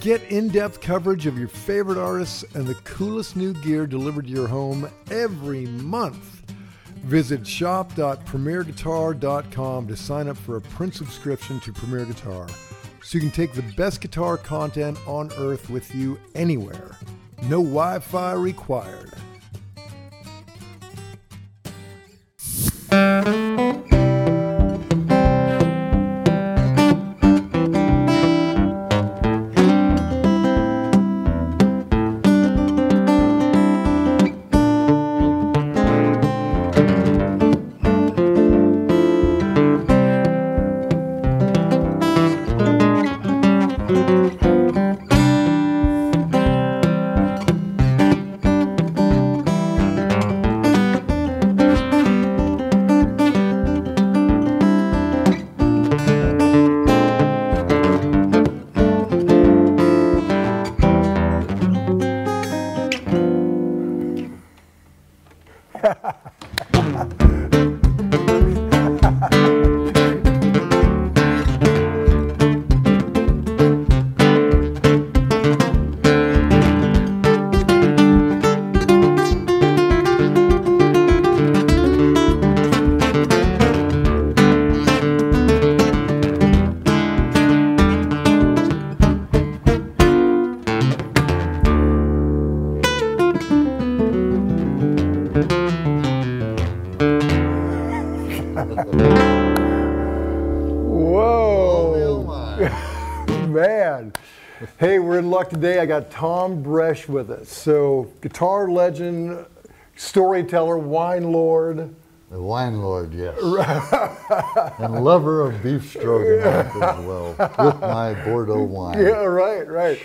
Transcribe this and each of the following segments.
Get in depth coverage of your favorite artists and the coolest new gear delivered to your home every month. Visit shop.premierguitar.com to sign up for a print subscription to Premier Guitar so you can take the best guitar content on earth with you anywhere. No Wi Fi required. Today. I got Tom Bresh with us. So, guitar legend, storyteller, wine lord. The wine lord, yes. and lover of beef stroganoff as well, with my Bordeaux wine. Yeah, right, right.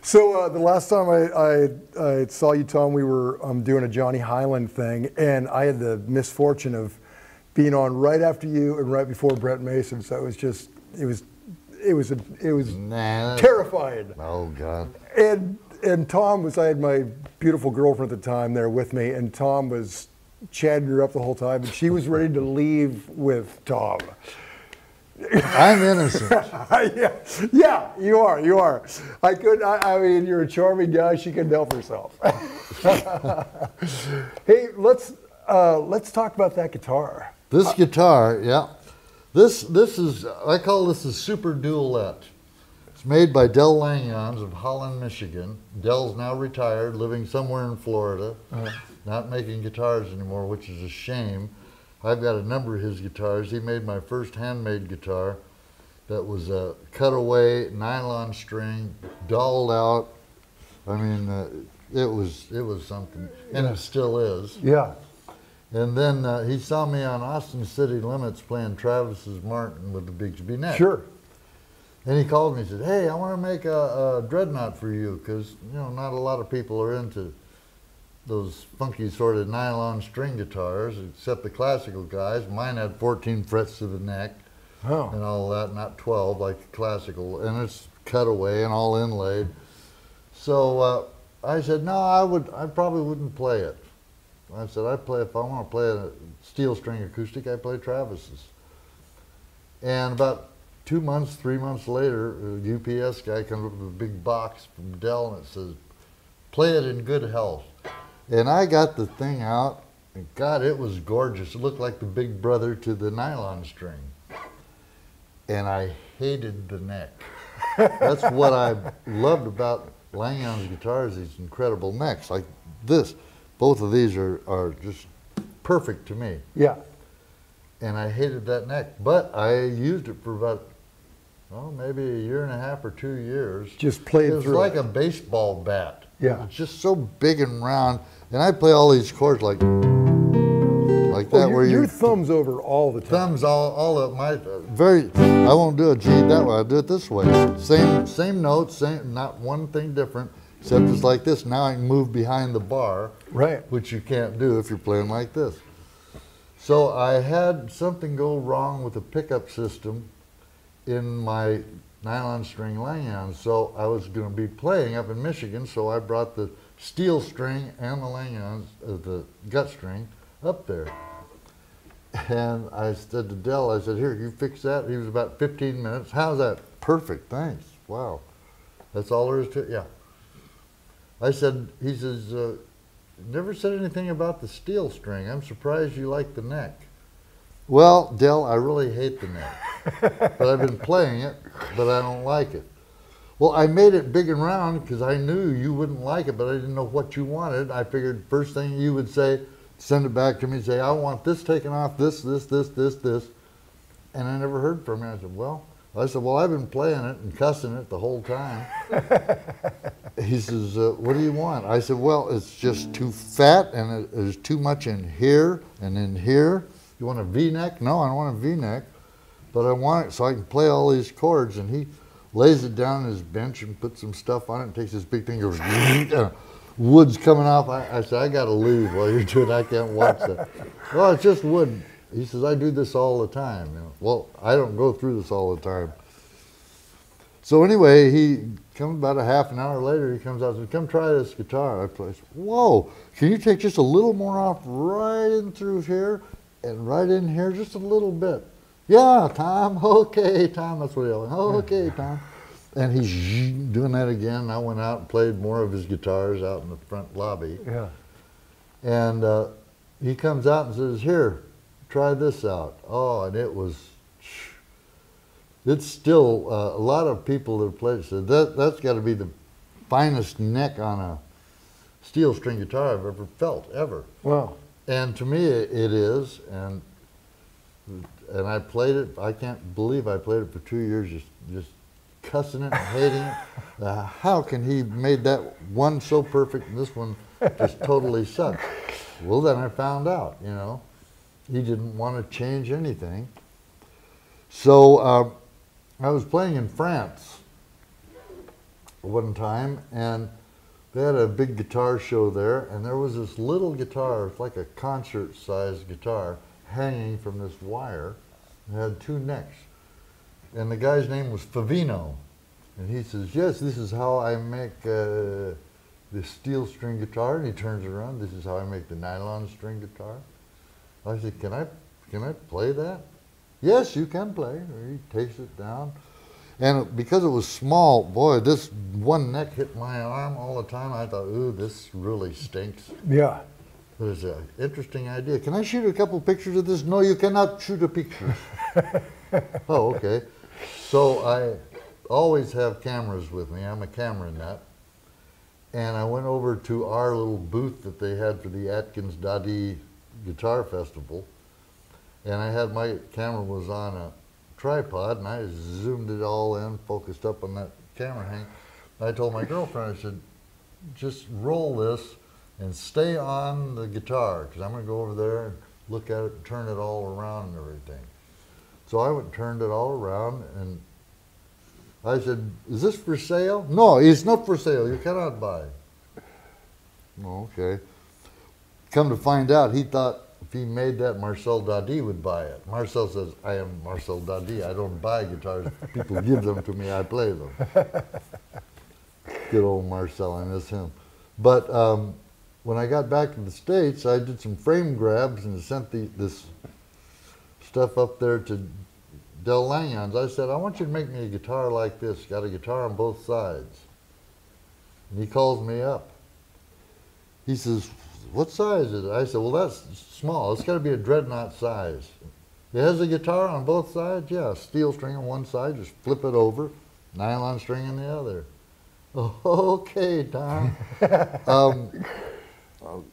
So uh, the last time I, I, I saw you, Tom, we were um, doing a Johnny Hiland thing, and I had the misfortune of being on right after you and right before Brent Mason. So it was just, it was, it was, a, it was Nah, terrifying. Oh, God. And and Tom was, I had my beautiful girlfriend at the time there with me, and Tom was chatting her up the whole time, and she was ready to leave with Tom. I'm innocent. yeah, yeah, you are, you are. I could, I, I mean, you're a charming guy. She couldn't help herself. hey, let's uh, let's talk about that guitar. This guitar, yeah. This this is I call this a super duolette. It's made by Del Langejans of Holland, Michigan. Dell's now retired, living somewhere in Florida, not making guitars anymore, which is a shame. I've got a number of his guitars. He made my first handmade guitar that was a cutaway nylon string, dolled out. I mean, uh, it was it was something, and it still is. Yeah. And then uh, he saw me on Austin City Limits playing Travis's Martin with the Bigsby neck. Sure. And he called me and said, "Hey, I want to make a, a dreadnought for you because you know not a lot of people are into those funky sort of nylon string guitars, except the classical guys. Mine had 14 frets to the neck and Oh. all that, not 12 like classical, and it's cut away and all inlaid. So uh, I said, no, I would, I probably wouldn't play it. I said, I play if I want to play a steel string acoustic, I play Travis's. And about two months, three months later, a UPS guy comes up with a big box from Dell and it says, play it in good health. And I got the thing out, and God, it was gorgeous. It looked like the big brother to the nylon string. And I hated the neck. That's what I loved about Langejans' guitars, these incredible necks. Like this, both of these are, are just perfect to me. Yeah. And I hated that neck. But I used it for about, oh, maybe a year and a half or two years. Just played It was through like it. a baseball bat. Yeah. It's just so big and round. And I play all these chords like, like oh, that, Oh, where your, you thumbs over all the time. thumbs all, all of my very I won't do a G that way, I'll do it this way. Same same notes, same not one thing different, except it's like this. Now I can move behind the bar, Right. which you can't do if you're playing like this. So I had something go wrong with the pickup system in my nylon string Langejans. So I was going to be playing up in Michigan, so I brought the steel string and the Langejans, uh, the gut string, up there. And I said to Dell, I said, here, you fix that. He was about 15 minutes. How's that? Perfect, thanks. Wow. That's all there is to it. Yeah. I said, he says, uh, never said anything about the steel string. I'm surprised you like the neck. Well, Dell, I really hate the neck. but I've been playing it, but I don't like it. Well, I made it big and round because I knew you wouldn't like it, but I didn't know what you wanted. I figured first thing you would say, send it back to me, and say, I want this taken off, this, this, this, this, this. And I never heard from you. I said, well, I said, well, I've been playing it and cussing it the whole time. he says, uh, what do you want? I said, well, it's just too fat and it, there's too much in here and in here. You want a V-neck? No, I don't want a V-neck, but I want it so I can play all these chords. And he lays it down on his bench and puts some stuff on it and takes his big thing, goes, and wood's coming off. I, I said, I got to leave while you're doing I can't watch that. well, it's just wood. He says, I do this all the time. You know, well, I don't go through this all the time. So anyway, he comes about a half an hour later, he comes out and says, come try this guitar. I play. Whoa, can you take just a little more off right in through here and right in here, just a little bit. Yeah, Tom, okay, Tom, that's what he yelled. Okay, Tom. And he's doing that again. I went out and played more of his guitars out in the front lobby. Yeah. And uh, he comes out and says, here, try this out. Oh, and it was, it's still, uh, a lot of people that have played said, that, that's got to be the finest neck on a steel string guitar I've ever felt, ever. Wow. And to me, it it is, and and I played it. I can't believe I played it for two years, just just cussing it and hating it. Uh, how can he made that one so perfect and this one just totally sucked? Well, then I found out. You know, he didn't want to change anything. So um, I was playing in France one time, and they had a big guitar show there, and there was this little guitar, it's like a concert-sized guitar, hanging from this wire. It had two necks. And the guy's name was Favino. And he says, yes, this is how I make uh, the steel string guitar. And he turns around, this is how I make the nylon string guitar. I said, can I, can I play that? Yes, you can play. He takes it down. And because it was small, boy, this one neck hit my arm all the time. I thought, ooh, this really stinks. Yeah. It was an interesting idea. Can I shoot a couple pictures of this? No, you cannot shoot a picture. oh, okay. So I always have cameras with me. I'm a camera nut. And I went over to our little booth that they had for the Atkins Dadi Guitar Festival. And I had my camera was on a tripod and I zoomed it all in, focused up on that camera hang. I told my girlfriend, I said, just roll this and stay on the guitar because I'm going to go over there and look at it and turn it all around and everything. So I went and turned it all around and I said, is this for sale? No, it's not for sale. You cannot buy. Okay. Come to find out, he thought if he made that, Marcel Dadi would buy it. Marcel says, I am Marcel Dadi. I don't buy guitars. People give them to me. I play them. Good old Marcel. I miss him. But um, when I got back to the States, I did some frame grabs and sent the, this stuff up there to Del Langejans. I said, I want you to make me a guitar like this. Got a guitar on both sides. And he calls me up. He says, what size is it? I said, well, that's small. It's got to be a dreadnought size. It has a guitar on both sides? Yeah, steel string on one side, just flip it over, nylon string on the other. Okay, Tom. um,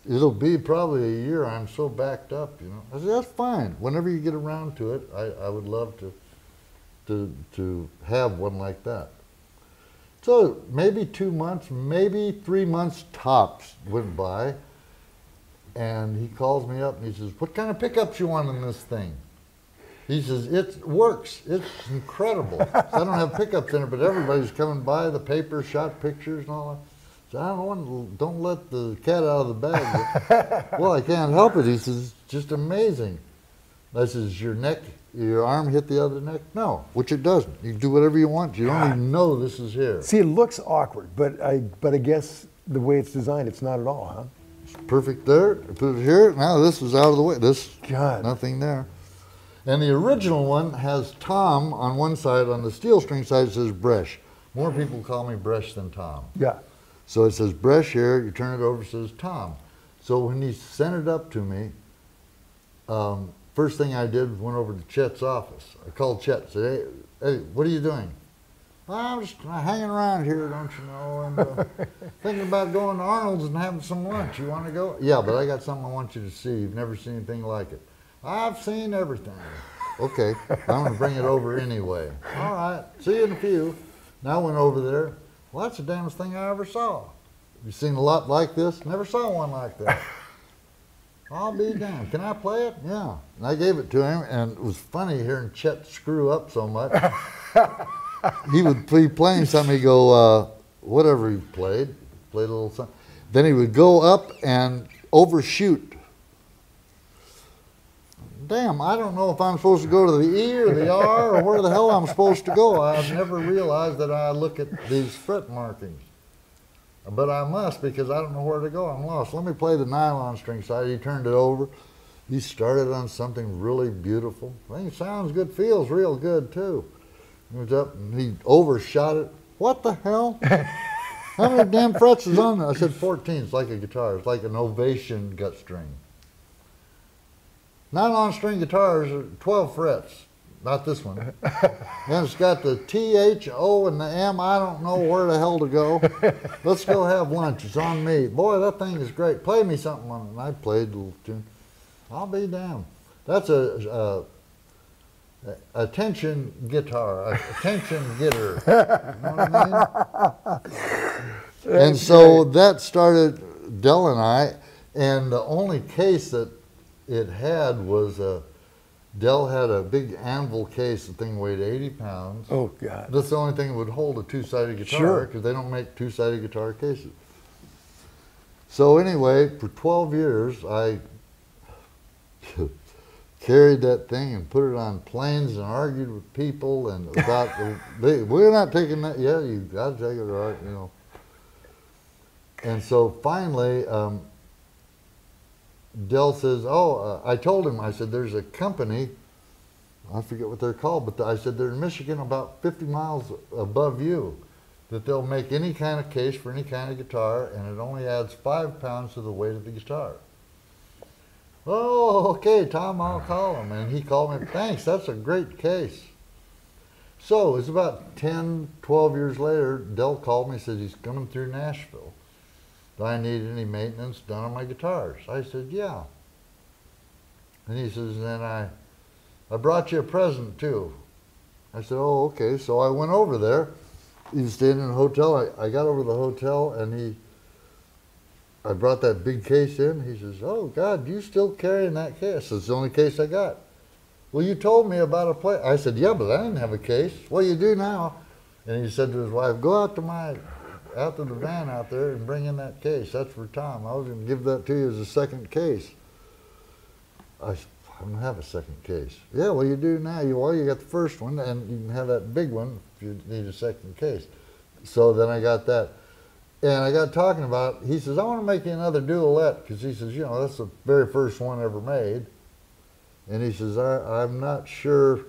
it'll be probably a year. I'm so backed up, you know. I said, that's fine. Whenever you get around to it, I, I would love to, to, to have one like that. So maybe two months, maybe three months tops went by. And he calls me up and he says, what kind of pickups you want in this thing? He says, it works. It's incredible. so I don't have pickups in it, but everybody's coming by, the paper, shot pictures and all that. So I don't want, to don't let the cat out of the bag. well, I can't help it. He says, "It's just amazing. I says, your neck, your arm hit the other neck? No, which it doesn't. You do whatever you want. You don't even know this is here. See, it looks awkward, but I, but I guess the way it's designed, it's not at all, huh? It's perfect there. Put it here. Now this is out of the way. This, God. nothing there. And the original one has Tom on one side, on the steel string side it says Bresh. More people call me Bresh than Tom. Yeah. So it says Bresh here, you turn it over, it says Tom. So when he sent it up to me, um, first thing I did was went over to Chet's office. I called Chet and said, hey, hey what are you doing? "Well, I'm just hanging around here, don't you know, and uh, thinking about going to Arnold's and having some lunch. You want to go? Yeah, but I got something I want you to see. You've never seen anything like it. I've seen everything. Okay, I'm going to bring it over anyway. All right, see you in a few. Now I went over there. Well, that's the damnest thing I ever saw. You seen a lot like this? Never saw one like that. I'll be damned. Can I play it? Yeah. And I gave it to him, and it was funny hearing Chet screw up so much. he would be playing something, he'd go, uh, whatever he played, played a little something. Then he would go up and overshoot. Damn, I don't know if I'm supposed to go to the E or the R or where the hell I'm supposed to go. I've never realized that I look at these fret markings. But I must because I don't know where to go. I'm lost. Let me play the nylon string side. He turned it over. He started on something really beautiful. I think it sounds good, feels real good too. He was up and he overshot it. What the hell? How many damn frets is on there? I said 14. It's like a guitar. It's like an ovation gut string. Nylon string guitars are 12 frets. Not this one. and it's got the T, H, O, and the M. I don't know where the hell to go. Let's go have lunch. It's on me. Boy, that thing is great. Play me something on it. And I played a little tune. I'll be damned. That's a, a attention guitar, attention getter. You know I mean? and so that started Dell and I, and the only case that it had was a Dell had a big anvil case. The thing weighed 80 pounds. Oh God. That's the only thing that would hold a two-sided guitar Sure. because they don't make two-sided guitar cases. So anyway, for 12 years, I carried that thing and put it on planes and argued with people and about the, we're not taking that. Yeah, you got to take it, right? You know. And so finally, um, Dell says, "Oh, uh, I told him. I said there's a company. I forget what they're called, but I said they're in Michigan, about 50 miles above you, that they'll make any kind of case for any kind of guitar, and it only adds five pounds to the weight of the guitar." Oh, okay, Tom, I'll call him. And he called me, thanks, that's a great case. So it's about 10, 12 years later, Dell called me, said he's coming through Nashville. Do I need any maintenance done on my guitars? I said, yeah. And he says, then I, I brought you a present too. I said, oh, okay. So I went over there. He was staying in a hotel. I, I got over to the hotel and he, I brought that big case in. He says, oh, God, you still carrying that case? It's the only case I got. Well, you told me about a place. I said, yeah, but I didn't have a case. Well, you do now. And he said to his wife, go out to my out to the van out there and bring in that case. That's for Tom. I was going to give that to you as a second case. I don't have a second case. Yeah, well, you do now. You well, you got the first one, and you can have that big one if you need a second case. So then I got that, and I got talking about. He says, I want to make you another duolette because he says, you know, that's the very first one ever made. And he says, I, I'm not sure.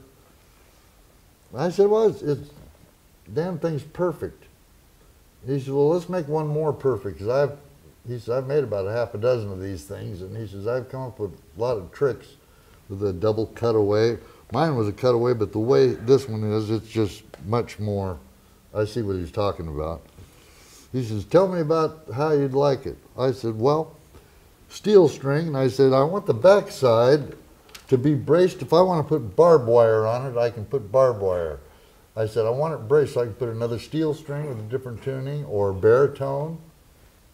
I said, well, it's, it's damn thing's perfect. He said, well, let's make one more perfect because I've, he says, I've made about a half a dozen of these things. And he says, I've come up with a lot of tricks with a double cutaway. Mine was a cutaway, but the way this one is, it's just much more. I see what he's talking about. He says, tell me about how you'd like it. I said, well, steel string. And I said, I want the backside to be braced. If I want to put barbed wire on it, I can put barbed wire. I said, I want it braced so I can put another steel string with a different tuning or baritone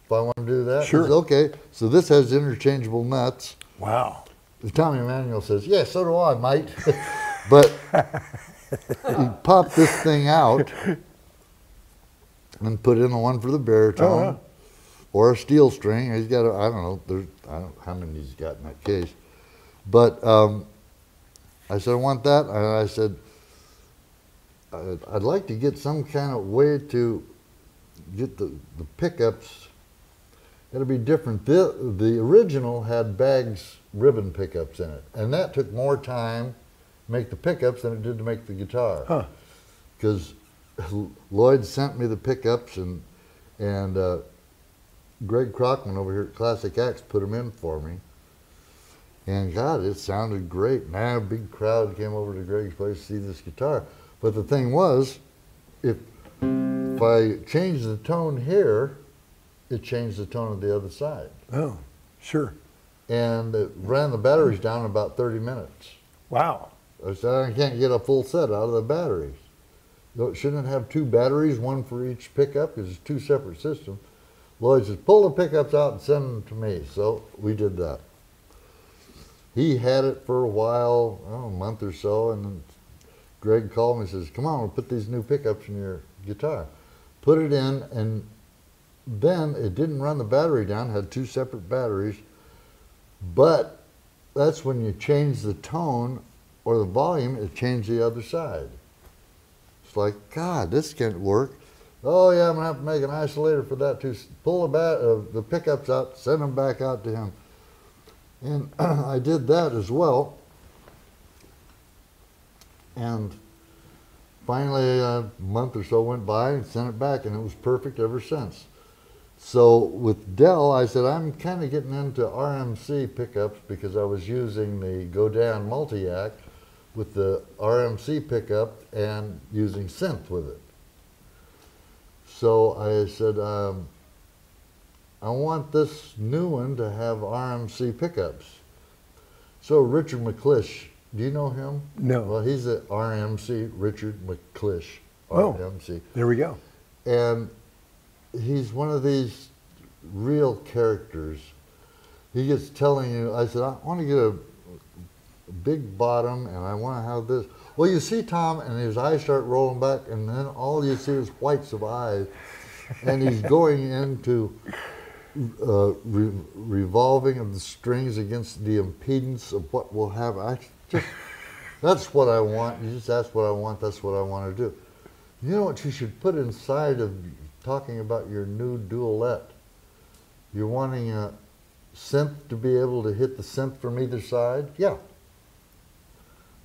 if I want to do that. Sure. says, okay, so this has interchangeable nuts. Wow. Tommy Emmanuel says, yeah, so do I, mate. but he popped this thing out and put in the one for the baritone Oh, yeah. or a steel string. He's got, a, I don't know, there's, I don't how many he's got in that case. But um, I said, I want that. And I said, I'd, I'd like to get some kind of way to get the, the pickups. It'll be different. The, the original had Baggs ribbon pickups in it, and that took more time to make the pickups than it did to make the guitar. Huh. Lloyd sent me the pickups and and uh, Greg Crockman over here at Classic X put them in for me. And God, it sounded great. Now a big crowd came over to Greg's place to see this guitar. But the thing was, if if I changed the tone here, it changed the tone of the other side. Oh, sure. And it ran the batteries down in about 30 minutes. Wow. I said, I can't get a full set out of the batteries. No, Shouldn't it have two batteries, one for each pickup, because it's two separate systems. Lloyd says, pull the pickups out and send them to me. So we did that. He had it for a while, oh, a month or so, and then Greg called me and says, come on, we'll put these new pickups in your guitar. Put it in, and then it didn't run the battery down, had two separate batteries, but that's when you change the tone or the volume, it changed the other side. Like, God, this can't work. Oh yeah, I'm gonna have to make an isolator for that too. Pull the bat, uh, the pickups out, send them back out to him, and I did that as well. And finally, a month or so went by and sent it back, and it was perfect ever since. So with Dell, I said I'm kind of getting into RMC pickups because I was using the Godin Multiac with the RMC pickup and using synth with it. So I said, um, I want this new one to have RMC pickups. So Richard McClish, do you know him? No. Well, he's at RMC, Richard McClish, Oh. RMC. There we go. And he's one of these real characters. He gets telling you, I said, I want to get a big bottom and I want to have this. Well, you see Tom, and his eyes start rolling back, and then all you see is whites of eyes. And he's going into uh, re- revolving of the strings against the impedance of what will happen. I just, that's what I want. You just ask what I want, that's what I want to do. You know what you should put inside of talking about your new dualette? You're wanting a synth to be able to hit the synth from either side? Yeah.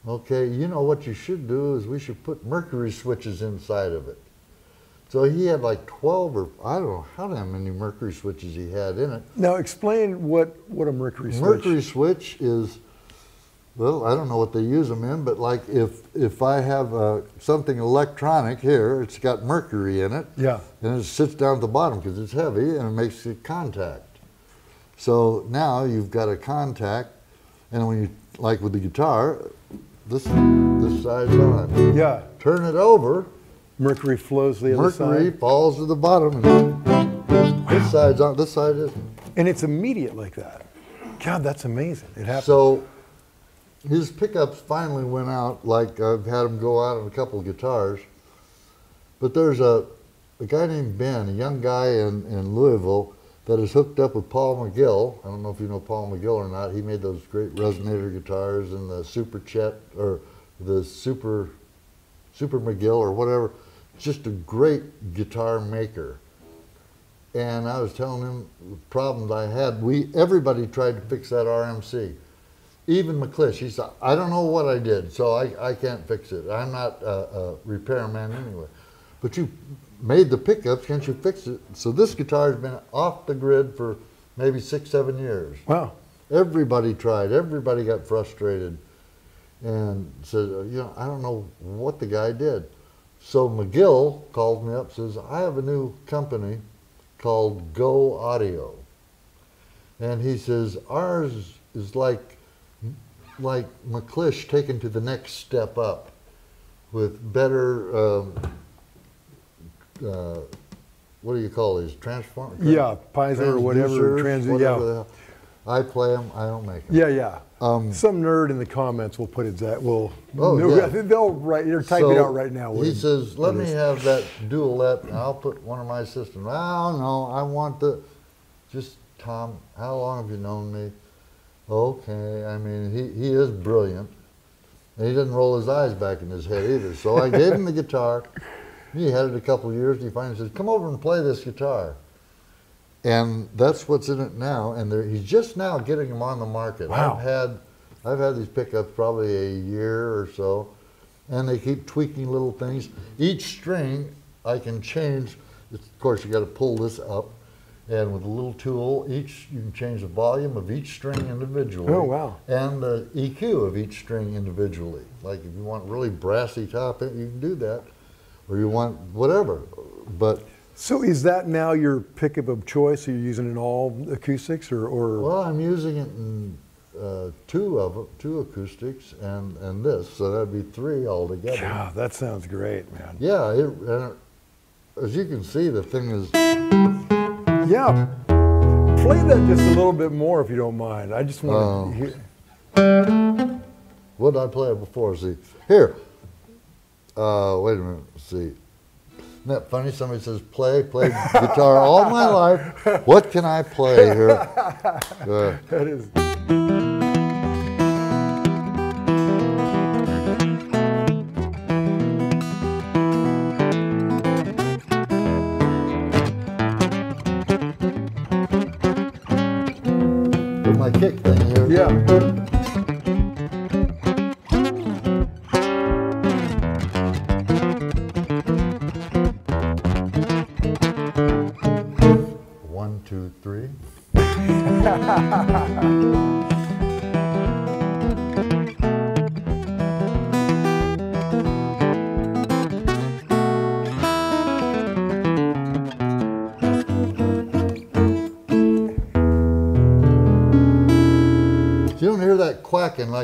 Okay, you know what you should do is we should put mercury switches inside of it. So he had like 12 or I don't know how damn many mercury switches he had in it. Now explain what, what a mercury switch. Mercury switch is, well, I don't know what they use them in, but like if if I have uh, something electronic here, it's got mercury in it, Yeah. and it sits down at the bottom because it's heavy and it makes a contact. So now you've got a contact, and when you like with the guitar, this this side's on. Yeah. Turn it over, Mercury flows the other side. mercury falls to the bottom, and this side's on. This side isn't. And it's immediate like that. God, that's amazing. It happens. So his pickups finally went out. Like I've had him go out on a couple of guitars. But there's a, a guy named Ben, a young guy in, in Louisville, that is hooked up with Paul McGill. I don't know if you know Paul McGill or not. He made those great resonator guitars and the Super Chet or the Super Super McGill or whatever. Just a great guitar maker. And I was telling him the problems I had. We everybody tried to fix that RMC. Even McClish, he said, I don't know what I did, so I, I can't fix it. I'm not a, a repairman anyway. But you made the pickups, can't you fix it? So this guitar's been off the grid for maybe six, seven years. wow. Everybody tried. Everybody got frustrated and said, you know, I don't know what the guy did. So McGill called me up, says, I have a new company called Go Audio. And he says, ours is like, like McClish taken to the next step up with better, um, uh, what do you call these, transform? Yeah, piezo or whatever. Trans- whatever yeah. I play them, I don't make them. Yeah, yeah. Um, Some nerd in the comments will put it that will. Oh, they'll, yeah. they'll write. They're typing it So out right now. He says, let me is." have that dualette and I'll put one of my systems. Oh, no, I want the, just Tom, how long have you known me? Okay, I mean, he, he is brilliant. And he doesn't roll his eyes back in his head either. So I gave him the guitar. He had it a couple of years. And he finally says, come over and play this guitar. And that's what's in it now. And he's just now getting them on the market. Wow. I've had, I've had these pickups probably a year or so. and they keep tweaking little things. Each string I can change. Of course, you got to pull this up, and with a little tool, each you can change the volume of each string individually. Oh, wow. And the EQ of each string individually. Like if you want really brassy top, you can do that, or you want whatever. But So is that now your pickup of choice? Are you using it in all acoustics or, or well, I'm using it in uh, two of it, two acoustics, and and this, so that'd be three altogether. God, that sounds great, man. Yeah, it, and it, as you can see, the thing is. Yeah. Play that just a little bit more if you don't mind. I just want Oh. to hear. What did I play before? See, here. Uh, wait a minute. Let's see. Isn't that funny? Somebody says, play, play guitar all my life. What can I play here? Uh, That is.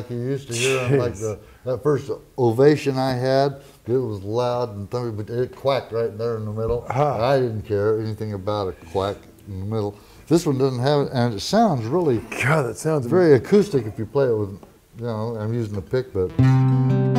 Like you used to hear on like the, that first ovation I had. It was loud and thumpy, but it quacked right there in the middle. Huh. I didn't care anything about a quack in the middle. This one doesn't have it, and it sounds really God, that sounds very acoustic if you play it with, you know, I'm using the pick, but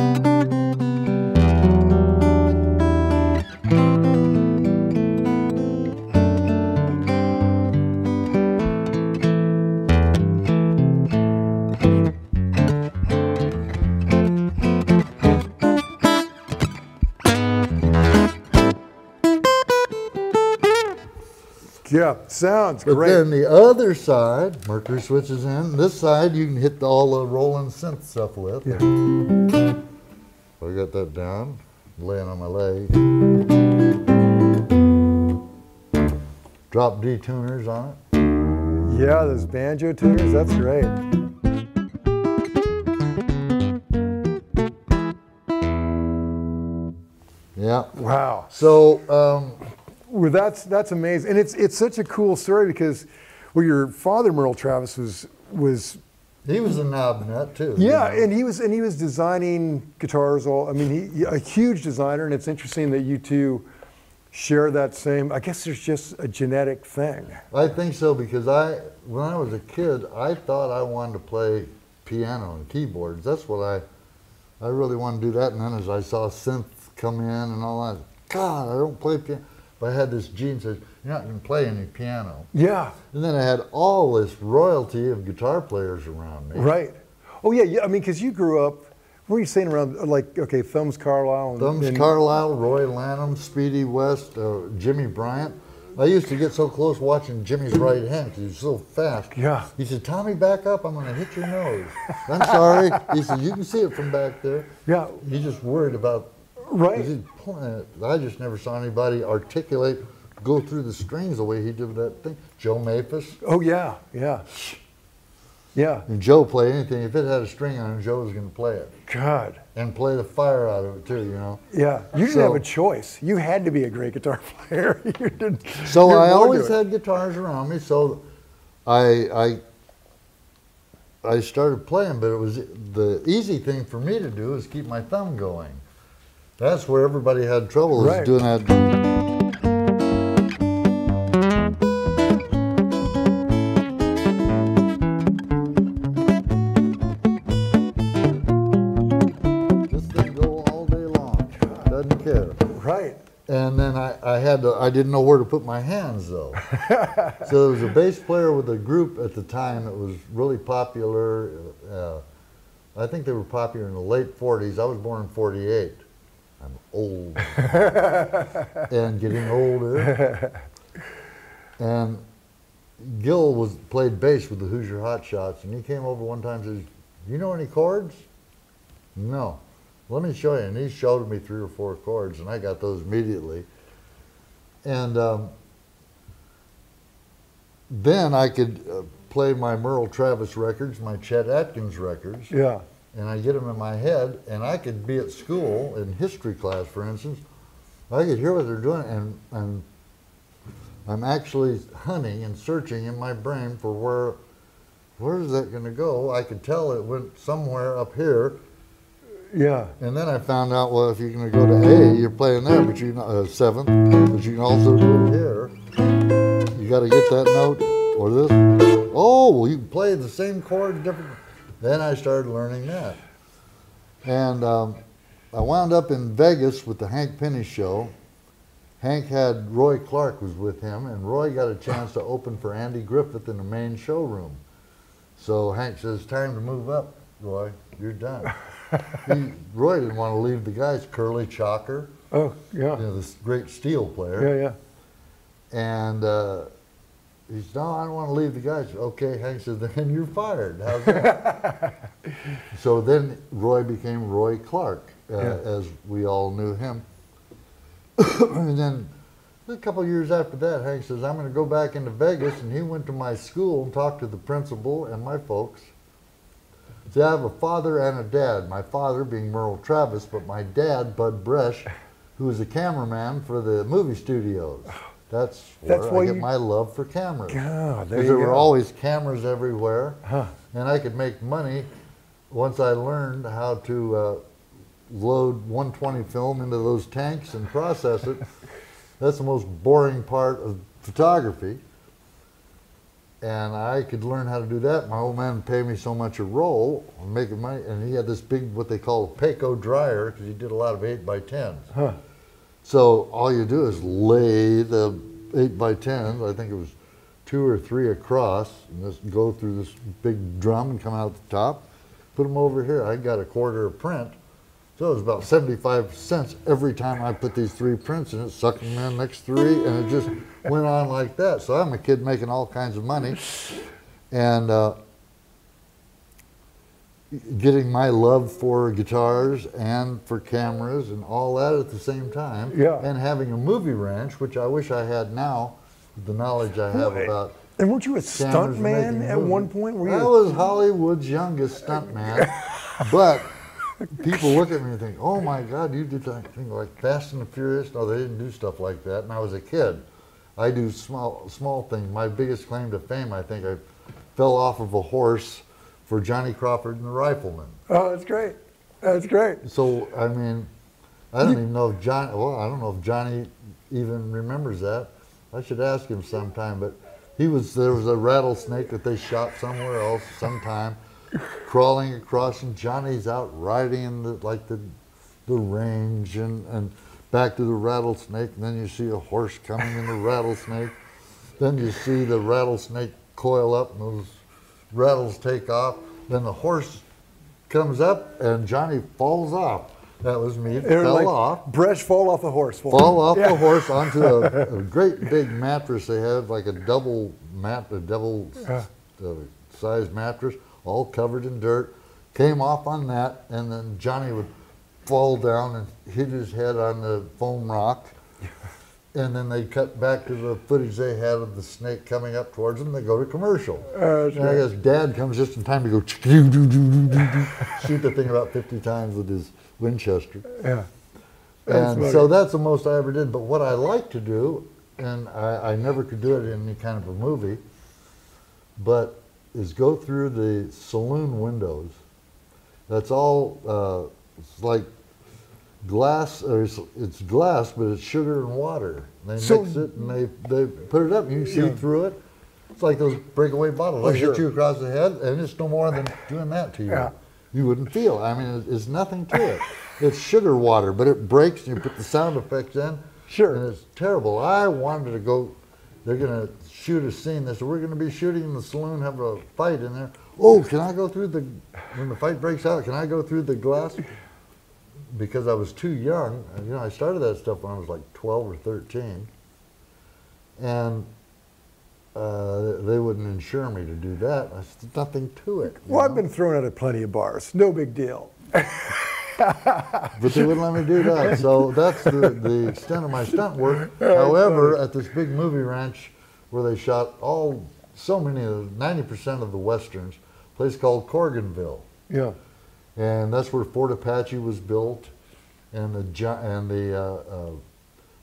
sounds But great. then the other side, Mercury switches in. This side you can hit all the rolling synth stuff with. Yeah. I got that down, laying on my leg. Drop D tuners on it. Yeah, those banjo tuners, that's great. Yeah. Wow. So um, Well, that's that's amazing, and it's it's such a cool story because, well, your father Merle Travis was was he was a knob nut too. you yeah, know. and he was and he was designing guitars. All I mean, he a huge designer, and it's interesting that you two share that same. I guess there's just a genetic thing. I think so because I, when I was a kid, I thought I wanted to play piano and keyboards. That's what I, I really wanted to do that. And then as I saw synth come in and all that, God, I don't play piano. But I had this gene says you're not going to play any piano. Yeah, And then I had all this royalty of guitar players around me. right. Oh yeah, yeah. I mean, because you grew up. What were you saying around like okay, Thumbs Carlisle and, Thumbs and- Carlisle, Roy Lanham, Speedy West, uh, Jimmy Bryant. I used to get so close watching Jimmy's right hand because he was so fast. Yeah. He said, Tommy, back up. I'm going to hit your nose. I'm sorry. He said, you can see it from back there. Yeah, He's just worried about. Right. he's playing it. I just never saw anybody articulate, go through the strings the way he did that thing. Joe Maphis. Oh yeah, yeah, yeah. And Joe play anything. If it had a string on it, Joe was going to play it. God. And play the fire out of it too, you know. Yeah, you didn't So- have a choice. You had to be a great guitar player. you didn't. So I always had guitars around me. So I I I started playing, but it was the easy thing for me to do is keep my thumb going. That's where everybody had trouble Right. doing that. This go all day long. Doesn't care. right. And then I, I had to, I didn't know where to put my hands though. so there was a bass player with a group at the time that was really popular. Uh, I think they were popular in the late 40s. I was born in 48. I'm old and getting older. And Gil was played bass with the Hoosier Hot Shots, and he came over one time and says, "You know any chords?" No. let me show you. And he showed me three or four chords, and I got those immediately. And um, then I could uh, play my Merle Travis records, my Chet Atkins records, Yeah. And I get them in my head, and I could be at school in history class, for instance. I could hear what they're doing, and, and I'm actually hunting and searching in my brain for where where is that going to go? I could tell it went somewhere up here, Yeah. and then I found out well if you're going to go to A, you're playing there, but you uh, seventh, but you can also do it here. You got to get that note or this. Oh, well, you can play the same chord different. Then I started learning that, and um, I wound up in Vegas with the Hank Penny show. Hank had Roy Clark was with him, and Roy got a chance to open for Andy Griffith in the main showroom. So Hank says, "Time to move up, Roy. You're done." he, Roy didn't want to leave the guys. Curly Chalker, Oh, you yeah. know, this great steel player, Yeah, yeah. and uh, he said, "No, I don't want to leave the guys." Okay, Hank said, "Then you're fired." How's that? so then Roy became Roy Clark, uh, Yeah. as we all knew him. and then a couple years after that, Hank says, "I'm going to go back into Vegas," and he went to my school and talked to the principal and my folks. See, I have a father and a dad. My father being Merle Travis, but my dad, Bud Bresh, who was a cameraman for the movie studios. That's where That's I why get you- my love for cameras. God, there there were always cameras everywhere, Huh. and I could make money once I learned how to uh, load 120 film into those tanks and process it. That's the most boring part of photography. And I could learn how to do that. My old man paid me so much a roll, making money, and he had this big, what they call a Pako dryer, because he did a lot of 8 by 10s. Huh. So all you do is lay the eight by tens. I think it was two or three across, and just go through this big drum and come out the top. Put them over here. I got a quarter a print, so it was about seventy-five cents every time I put these three prints in it. Suck them in next three, and it just went on like that. So I'm a kid making all kinds of money, and. Uh, getting my love for guitars and for cameras and all that at the same time. Yeah. And having a movie ranch, which I wish I had now, the knowledge I have about And weren't you a cameras stunt and man making at movies. one point? Were I was Hollywood's youngest stuntman, but people look at me and think, "Oh my God, you did that thing like Fast and the Furious." No, they didn't do stuff like that. And I was a kid. I do small small things. My biggest claim to fame, I think, I fell off of a horse for Johnny Crawford and the Rifleman. Oh, that's great. That's great. So I mean, I don't even know if Johnny. Well, I don't know if Johnny even remembers that. I should ask him sometime. But he was there was a rattlesnake that they shot somewhere else sometime, crawling across, and Johnny's out riding in the like the the range and and back to the rattlesnake, and then you see a horse coming in the rattlesnake. Then you see the rattlesnake coil up, and those rattles take off. Then the horse comes up, and Johnny falls off. That was me. Were Fell like, off. Bresh fall off the horse. Fall off Yeah. the horse onto a, a great big mattress they had, like a double mat, a double Yeah. uh, size mattress, all covered in dirt. Came off on that, and then Johnny would fall down and hit his head on the foam rock. And then they cut back to the footage they had of the snake coming up towards them. They go to commercial. That's and I guess Dad comes just in time to go shoot the thing about 50 times with his Winchester. Yeah. That's And funny. so that's the most I ever did. But what I like to do, and I, I never could do it in any kind of a movie, but is go through the saloon windows. That's all, uh, it's like glass, or it's, it's glass, but it's sugar and water. They So- mix it and they, they put it up and you see Yeah. through it. It's like those breakaway bottles. Oh, They hit you across the head and it's no more than doing that to you. Yeah. You wouldn't feel. I mean, it- it's nothing to it. It's sugar water, but it breaks and you put the sound effects in. Sure. And it's terrible. I wanted to go, they're going to shoot a scene. They said, we're going to be shooting in the saloon, have a fight in there. Oh, can I go through the, when the fight breaks out, can I go through the glass? Because I was too young. You know, I started that stuff when I was like 12 or 13. And uh, they wouldn't insure me to do that. I said, nothing to it. Well, I've been thrown out of plenty of bars. No big deal. but they wouldn't let me do that. So that's the, the extent of my stunt work. However, at this big movie ranch where they shot all so many of ninety percent of the westerns, a place called Corriganville, Yeah. And that's where Fort Apache was built, and the and the uh, uh,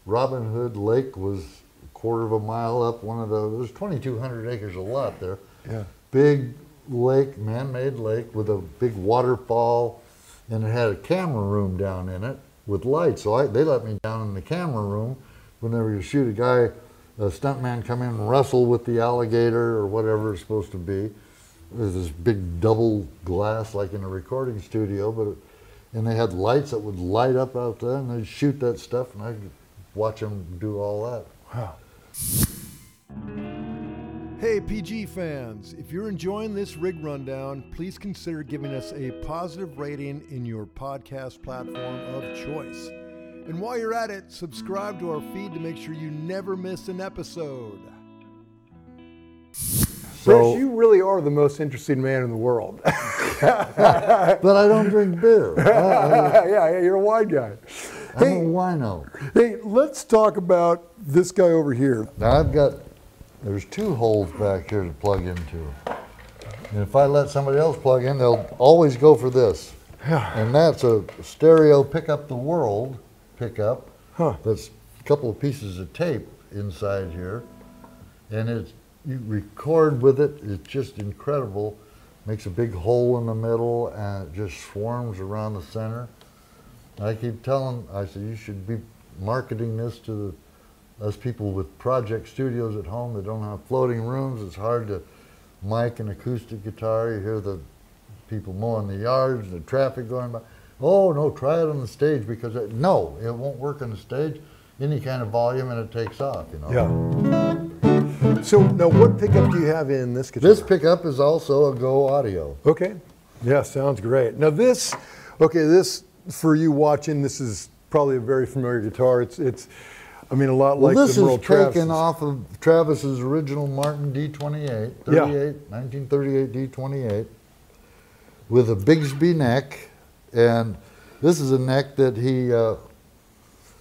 Robin Hood Lake was a quarter of a mile up. One of the there's 2,200 acres of lot there. Yeah. Big lake, man-made lake with a big waterfall, and it had a camera room down in it with lights. So I, they let me down in the camera room whenever you shoot a guy, a stuntman come in and wrestle with the alligator or whatever it's supposed to be. There's this big double glass like in a recording studio, but and they had lights that would light up out there, and they'd shoot that stuff, and I'd watch them do all that. Wow. Hey, PG fans, if you're enjoying this rig rundown, please consider giving us a positive rating in your podcast platform of choice. And while you're at it, subscribe to our feed to make sure you never miss an episode. So- Rich, you really are the most interesting man in the world. But I don't drink beer. I, yeah, yeah, you're a wine guy. I'm a wino. Hey, let's talk about this guy over here. Now I've got, there's two holes back here to plug into. And if I let somebody else plug in, they'll always go for this. Yeah. And that's a stereo pick up the world pickup. Huh. That's a couple of pieces of tape inside here. And it's, you record with it, it's just incredible. Makes a big hole in the middle and it just swarms around the center. I keep telling, I said, you should be marketing this to the, us people with project studios at home that don't have floating rooms. It's hard to mic an acoustic guitar. You hear the people mowing the yards, the traffic going by. Oh, no, try it on the stage because it, no, it won't work on the stage. Any kind of volume and it takes off, you know. Yeah. So now, what pickup do you have in this guitar? This pickup is also a Go Audio. Okay. Yeah, sounds great. Now this, okay, this for you watching, this is probably a very familiar guitar. It's it's, I mean, a lot Well, like this the is Merle taken off of Travis's original Martin D28, 38, Yeah. 1938 D28, with a Bigsby neck, and this is a neck that he, uh,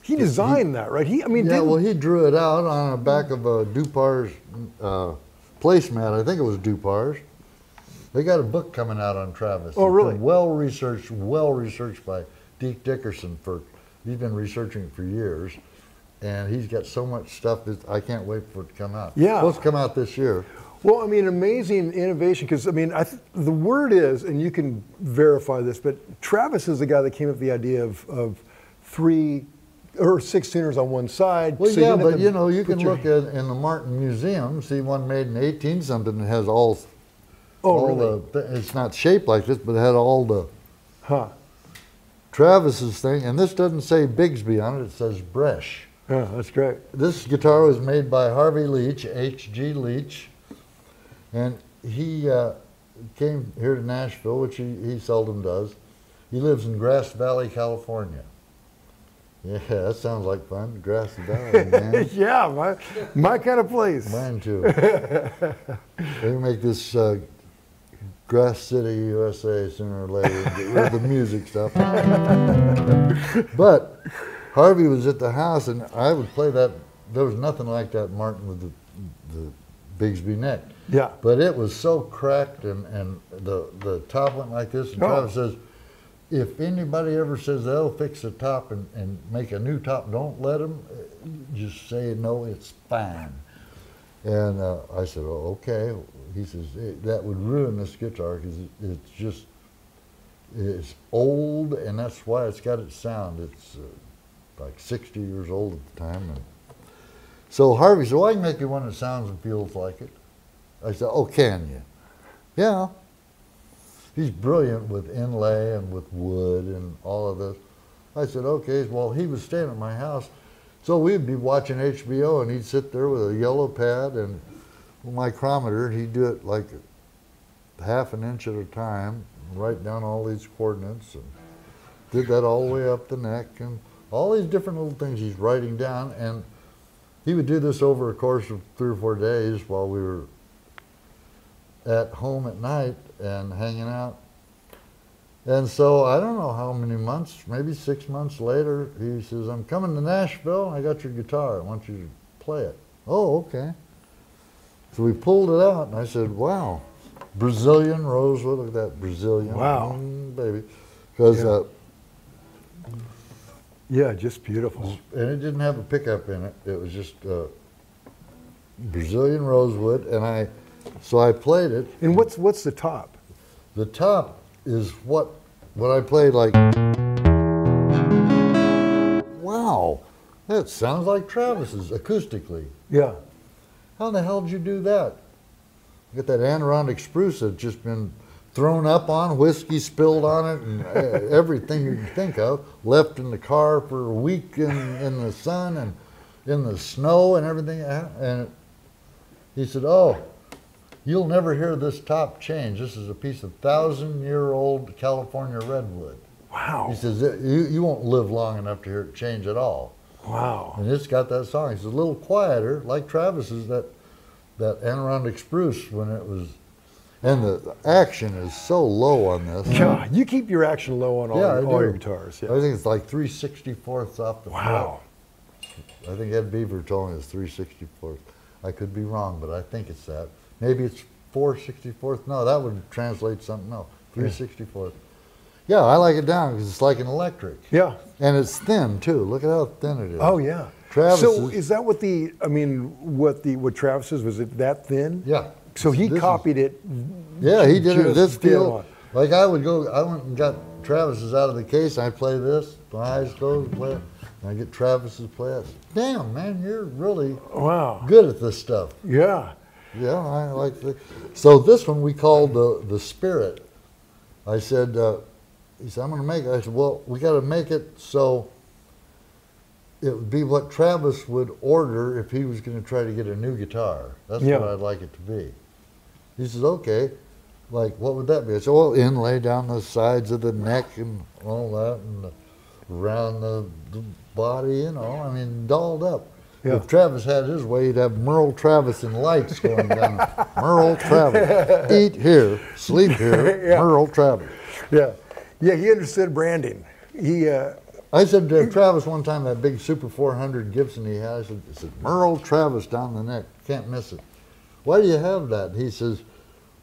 He designed that, right? He, I mean, yeah, well, he drew it out on the back of a Dupar's uh, placemat. I think it was Dupar's. They got a book coming out on Travis. Oh, really? Well researched, well researched by Deke Dickerson for. He's been researching it for years, and he's got so much stuff that I can't wait for it to come out. Yeah. supposed to come out this year. Well, I mean, amazing innovation because I mean, I th- the word is, and you can verify this, but Travis is the guy that came up with the idea of, of three or six tuners on one side. Well, so yeah, but you know, you can your- look at in the Martin Museum, see one made in 18 something that has all. Oh, all really? the, it's not shaped like this, but it had all the Huh? Travis's thing, and this doesn't say Bigsby on it, it says Bresh. Yeah, that's great. This guitar was made by Harvey Leach, H.G. Leach, and he uh, came here to Nashville, which he, he seldom does. He lives in Grass Valley, California. Yeah, that sounds like fun. Grass Valley, man. yeah, my, my kind of place. Mine too. they make this uh, Grass City, USA sooner or later and get rid of the music stuff. but Harvey was at the house and I would play that. There was nothing like that Martin with the, the Bigsby neck. Yeah. But it was so cracked and, and the, the top went like this. And Oh. Travis says, if anybody ever says they'll fix the top and, and make a new top, don't let them. Just say no, it's fine. And uh, I said, oh, okay. He says "Eh, that would ruin this guitar because it, it's just it's old, and that's why it's got its sound. It's uh, like 60 years old at the time. And so Harvey said, well, I can make you one that sounds and feels like it. I said, oh, can you? Yeah. He's brilliant with inlay and with wood and all of this. I said, okay. Well, he was staying at my house. So we'd be watching HBO and he'd sit there with a yellow pad and micrometer. He'd do it like half an inch at a time, write down all these coordinates and did that all the way up the neck and all these different little things he's writing down. And he would do this over a course of three or four days while we were at home at night and hanging out. And so I don't know how many months, maybe six months later, he says, I'm coming to Nashville. I got your guitar. I want you to play it. Oh, okay. So we pulled it out, and I said, wow, Brazilian rosewood. Look at that Brazilian. Wow. Mm, baby. Because, Yeah. uh, Yeah, just beautiful. and it didn't have a pickup in it. It was just uh, Brazilian rosewood, and I, so I played it. And what's what's the top? The top is what what I played like. Wow, that sounds like Travis's acoustically. Yeah. How in the hell did you do that? Get that Adirondack spruce that's just been thrown up on, whiskey spilled on it, and uh, everything you can think of. Left in the car for a week in, in the sun and in the snow and everything. uh, And he said, "Oh, you'll never hear this top change. This is a piece of thousand-year-old California redwood." Wow. He says, "You you won't live long enough to hear it change at all." Wow. And it's got that song. It's a little quieter, like Travis's that that Adirondack spruce when it was, and the action is so low on this. Yeah, you keep your action low on all, Yeah, your, all your guitars. I think it's like 364ths off the Wow. I think Ed Beaver told me it's 364th. I could be wrong, but I think it's that. Maybe it's 464th. No, that would translate something else. 364th. Yeah, I like it down because it's like an electric. Yeah. And it's thin too. Look at how thin it is. Oh yeah. Travis So is- is that what the? I mean, what the what Travis's was it that thin? Yeah. So he This is- copied it. Yeah, he did it this deal. Like I would go, I went and got Travis's out of the case. I play this, my eyes closed, play it. And I get Travis's play it. Damn, man, you're really Wow. good at this stuff. Yeah. Yeah, I like the. So this one we called the the Spirit. I said, uh, he said, I'm going to make it. I said, well, we got to make it so it would be what Travis would order if he was going to try to get a new guitar. That's Yeah. what I'd like it to be. He says, okay. Like, what would that be? I said, well, inlay down the sides of the neck and all that, and around the, the body, you know. I mean, dolled up. Yeah. If Travis had his way, he'd have Merle Travis and lights going down. Merle Travis. Eat here, sleep here, Yeah. Merle Travis. Yeah. Yeah. He understood branding. He. Uh, I said to Travis one time, that big Super 400 Gibson he has, I said, I said, Merle Travis down the neck, can't miss it. Why do you have that? He says,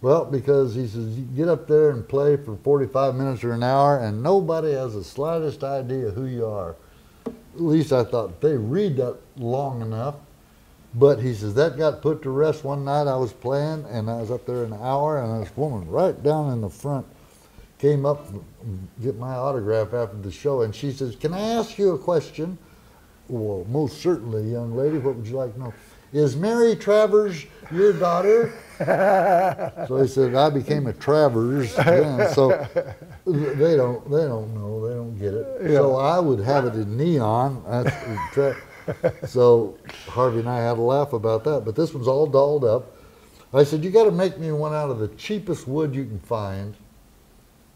well, because he says, you get up there and play for 45 minutes or an hour, and nobody has the slightest idea who you are. At least I thought they read that long enough. But he says, that got put to rest one night I was playing, and I was up there an hour, and this woman right down in the front came up get my autograph after the show, and she says, "Can I ask you a question?" Well, most certainly, young lady. What would you like to know? Is Mary Travers your daughter? so I said, I became a Travers. Then, so they don't, they don't know, they don't get it. So I would have it in neon. So Harvey and I had a laugh about that. But this one's all dolled up. I said, you got to make me one out of the cheapest wood you can find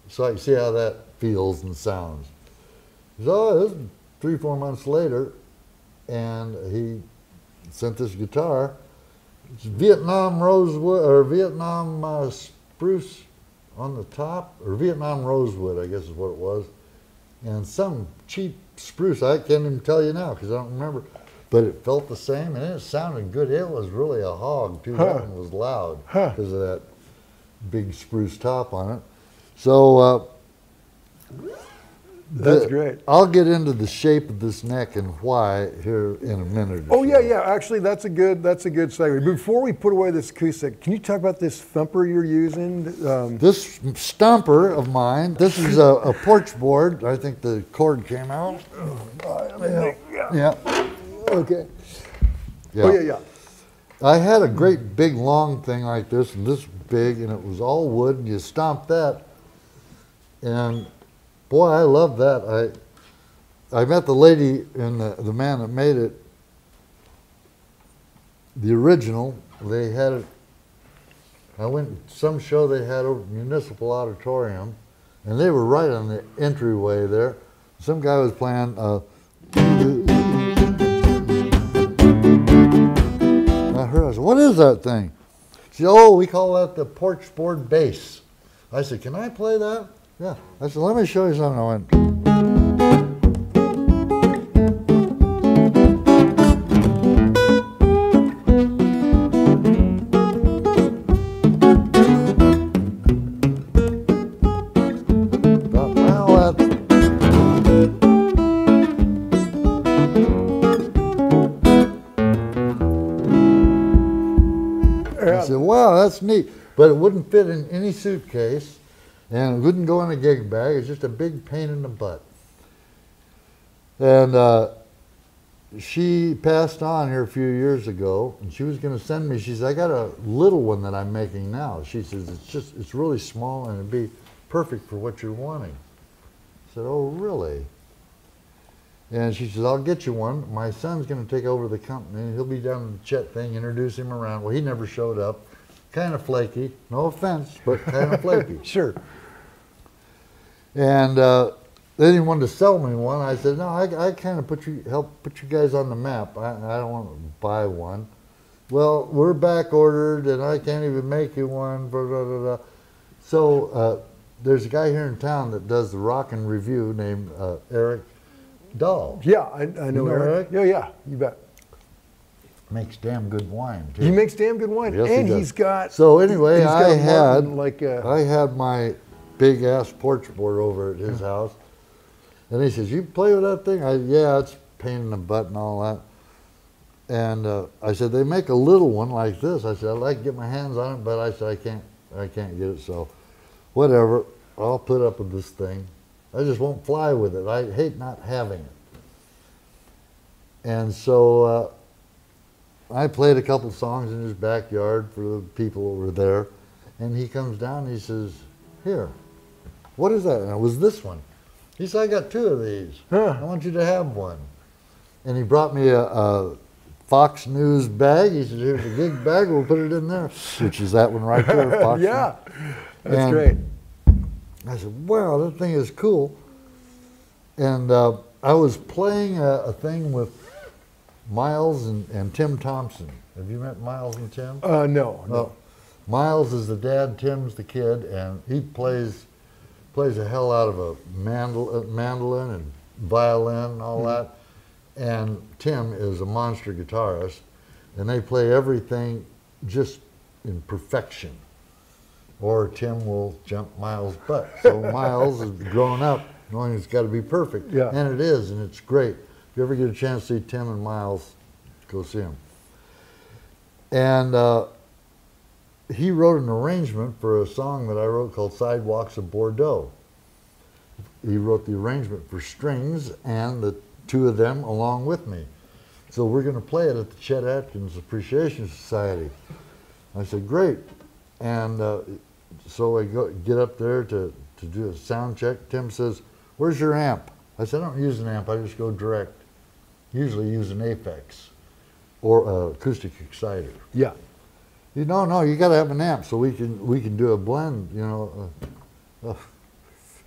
so I can see how that feels and sounds. So this three, four months later, and he sent this guitar. It's Vietnam rosewood or Vietnam uh, spruce on the top, or Vietnam rosewood, I guess is what it was, and some cheap spruce. I can't even tell you now because I don't remember. But it felt the same, and it sounded good. It was really a hog too. Huh. That one was loud Huh. because of that big spruce top on it. So uh, That's the- great. I'll get into the shape of this neck and why here in a minute. or oh yeah, so. yeah. Actually, that's a good. That's a good segue. Before we put away this acoustic, can you talk about this thumper you're using? Um, This stomper of mine, this is a, a porch board. I think the cord came out. Yeah. Yeah. okay. yeah. Oh yeah, yeah. I had a great big long thing like this, and this big, and it was all wood, and you stomp that. And boy, I love that. I I met the lady and the, the man that made it, the original, they had it. I went to some show they had over Municipal Auditorium, and they were right on the entryway there. Some guy was playing. Uh, I heard, I said, what is that thing? She said, oh, we call that the porch board bass. I said, can I play that? Yeah. I said, let me show you something. I went, "Well, well, that's I said, wow, that's neat. But it wouldn't fit in any suitcase and it wouldn't go in a gig bag. It's just a big pain in the butt. And uh, she passed on here a few years ago and she was going to send me, she said, I got a little one that I'm making now. She says, it's just, it's really small and it'd be perfect for what you're wanting. I said, oh, really? And she says, I'll get you one. My son's going to take over the company. He'll be down in the Chet thing, introduce him around. Well, he never showed up. Kind of flaky. No offense, but kind of flaky. Sure. And uh, didn't want to sell me one. I said, no, I, I kind of put you, help put you guys on the map. I, I don't want to buy one. Well, we're back ordered and I can't even make you one. Blah, blah, blah. So uh, there's a guy here in town that does the rock and review named uh, Eric Dahl. Yeah, I, I know, know Eric. Eric? Yeah, yeah, you bet. Makes damn good wine too. He makes damn good wine, Yes, and does. he's got. So anyway, he's got I had like a, I had my big ass porch board over at his house, and he says, "You play with that thing?" I yeah, it's pain in the butt and all that. And uh, I said, "They make a little one like this." I said, "I'd like to get my hands on it, but I said I can't, I can't get it. So, whatever, I'll put up with this thing. I just won't fly with it. I hate not having it." And so. Uh, I played a couple songs in his backyard for the people over there, and he comes down and he says, "Here, what is that?" And it was this one. He said, "I got two of these. Huh. I want you to have one." And he brought me a, a Fox News bag. He said, "Here's a gig bag. We'll put it in there," which is that one right there. Fox yeah, that's And- great. I said, wow, that thing is cool. And uh, I was playing a, a thing with Miles and, and Tim Thompson. Have you met Miles and Tim? Uh, no, no. Well, Miles is the dad, Tim's the kid, and he plays plays the hell out of a mandol- uh, mandolin and violin and all that. And Tim is a monster guitarist, and they play everything just in perfection. Or Tim will jump Miles' butt. So Miles is grown up knowing it's got to be perfect, Yeah. and it is, and it's great. If you ever get a chance to see Tim and Miles, go see them. And uh, he wrote an arrangement for a song that I wrote called Sidewalks of Bordeaux. He wrote the arrangement for strings and the two of them along with me. So we're going to play it at the Chet Atkins Appreciation Society. I said, great. And uh, so I go, get up there to, to do a sound check. Tim says, where's your amp? I said, I don't use an amp, I just go direct. Usually use an Apex or a acoustic exciter. Yeah, You know, no, you got to have an amp so we can we can do a blend. You know, uh, uh,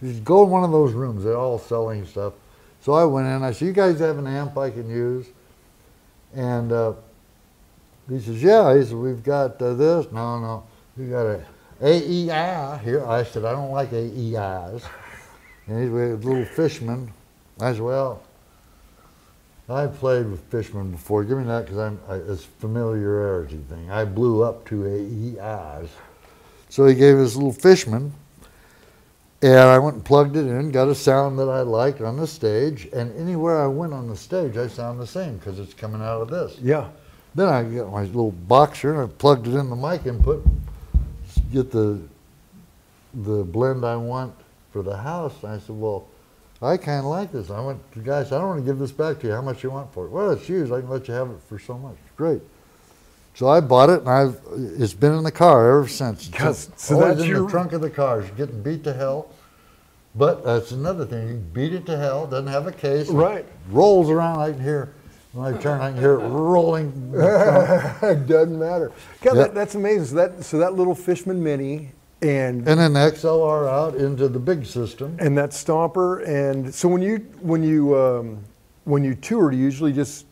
you go in one of those rooms. They're all selling stuff. So I went in. I said, "You guys have an amp I can use?" And uh, he says, "Yeah." He said, "We've got uh, this." No, no, we got a AER here. I said, "I don't like AERs." And he's a little fishman. I said, "Well." I played with Fishman before. Give me that because I'm I, it's familiarity thing. I blew up to AERs, so he gave us a little Fishman, and I went and plugged it in, got a sound that I liked on the stage, and anywhere I went on the stage, I sound the same because it's coming out of this. yeah. Then I got my little boxer and I plugged it in the mic input, get the the blend I want for the house. And I said, well, I kind of like this. I went to the guy, I said, I don't want to give this back to you. How much you want for it? Well, it's used. I can let you have it for so much. Great. So I bought it, and I've it's been in the car ever since. It's Cause- so always that's in your- the trunk of the car. It's getting beat to hell. But that's another thing. You beat it to hell. Doesn't have a case. Right. Rolls around. I can hear when I turn. I can hear it rolling. in the trunk. it doesn't matter. God, Yeah. that, that's amazing. So that so that little Fishman Mini and And the XLR out into the big system. and that stomper and so when you when you um, when you tour, do you usually just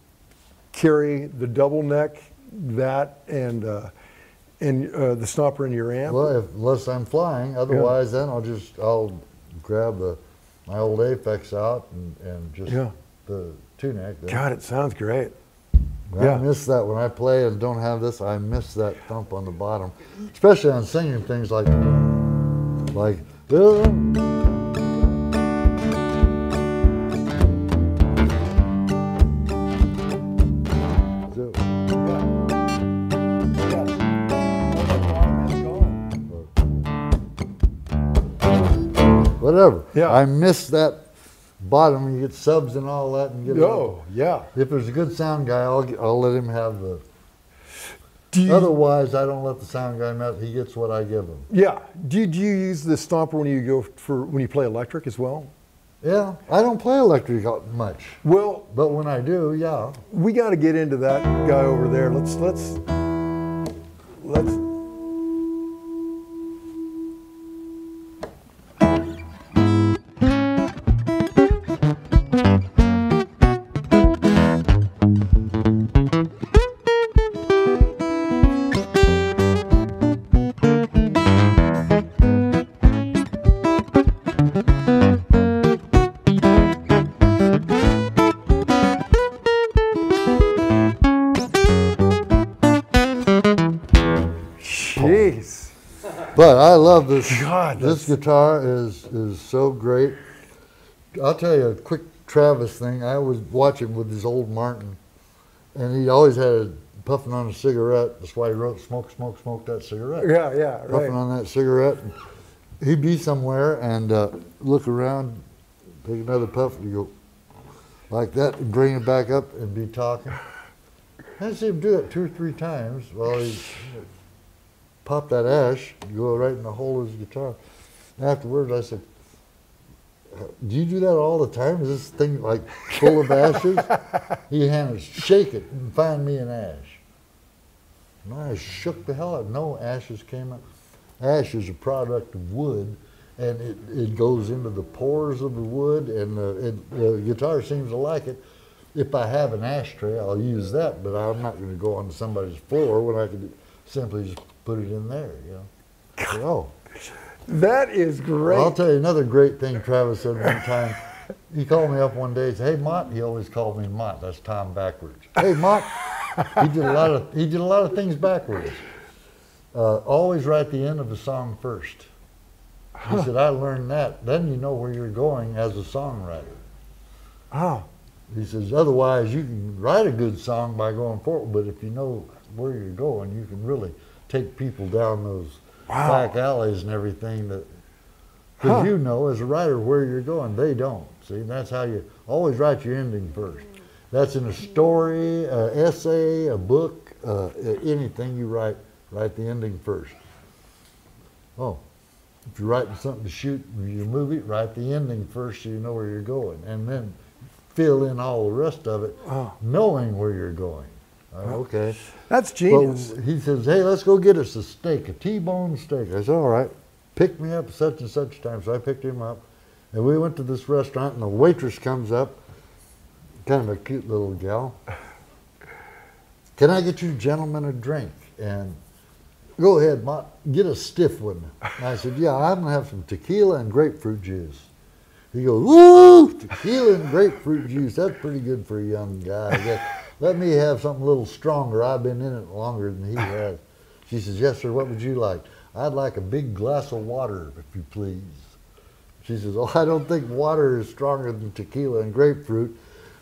carry the double neck that and uh, and uh, the stomper in your amp? Well, if, unless I'm flying, otherwise then I'll just I'll grab the my old Apex out and, and just Yeah. the two neck. God, it sounds great. I miss that when I play and don't have this. I miss that thump on the bottom, especially on singing things like like. Whatever. Yeah. I miss that bottom when you get subs and all that and get. Oh, yeah. If there's a good sound guy, I'll, I'll let him have the. You, Otherwise, I don't let the sound guy mess. He gets what I give him. yeah. Do, do you use the stomper when you go for when you play electric as well? Yeah, I don't play electric much, Well, but when I do, yeah. we got to get into that guy over there. Let's let's let's. Love this. God, this guitar is is so great. I'll tell you a quick Travis thing. I was watching with his old Martin, and he always had a, puffing on a cigarette. That's why he wrote "Smoke, smoke, smoke that cigarette." Yeah, yeah, right. puffing right. on that cigarette. He'd be somewhere and uh, look around, take another puff, and go like that, and bring it back up and be talking. I see him do it two or three times while he pop that ash, go right in the hole of his guitar. Afterwards, I said, "Do you do that all the time? Is this thing like full of ashes?" he handed, "Shake it and find me an ash." And I shook the hell out. No ashes came out. Ash is a product of wood, and it, it goes into the pores of the wood, and uh, it, the guitar seems to like it. If I have an ashtray, I'll use that, but I'm not going to go onto somebody's floor when I could simply just put it in there, you know. Oh, That is great. I'll tell you another great thing Travis said one time. He called me up one day and said, "Hey, Mott." He always called me Mott. That's Tom backwards. Hey, Mott. he did a lot of he did a lot of things backwards. Uh, always write the end of the song first. He said, "I learned that. Then you know where you're going as a songwriter." oh, He says, "Otherwise, you can write a good song by going forward, but if you know where you're going, you can really take people down those Wow. back alleys and everything that." Because Huh. you know, as a writer, where you're going. They don't. See, that's how you always write your ending first. That's in a story, a essay, a book, uh, anything you write. Write the ending first. Oh, if you're writing something to shoot in your movie, write the ending first so you know where you're going, and then fill in all the rest of it, Oh. knowing where you're going. Okay. that's genius. he says, "Hey, let's go get us a steak, a T-bone steak." I said, "All right." Pick me up such and such time. So I picked him up, and we went to this restaurant. And the waitress comes up, kind of a cute little gal. Can I get you gentlemen a drink? And go ahead, Mott, get a stiff one. And I said, Yeah, I'm gonna have some tequila and grapefruit juice. He goes, Woo! Tequila and grapefruit juice. That's pretty good for a young guy. Let me have something a little stronger. I've been in it longer than he has. She says, Yes, sir. What would you like? I'd like a big glass of water, if you please. She says, Oh, I don't think water is stronger than tequila and grapefruit.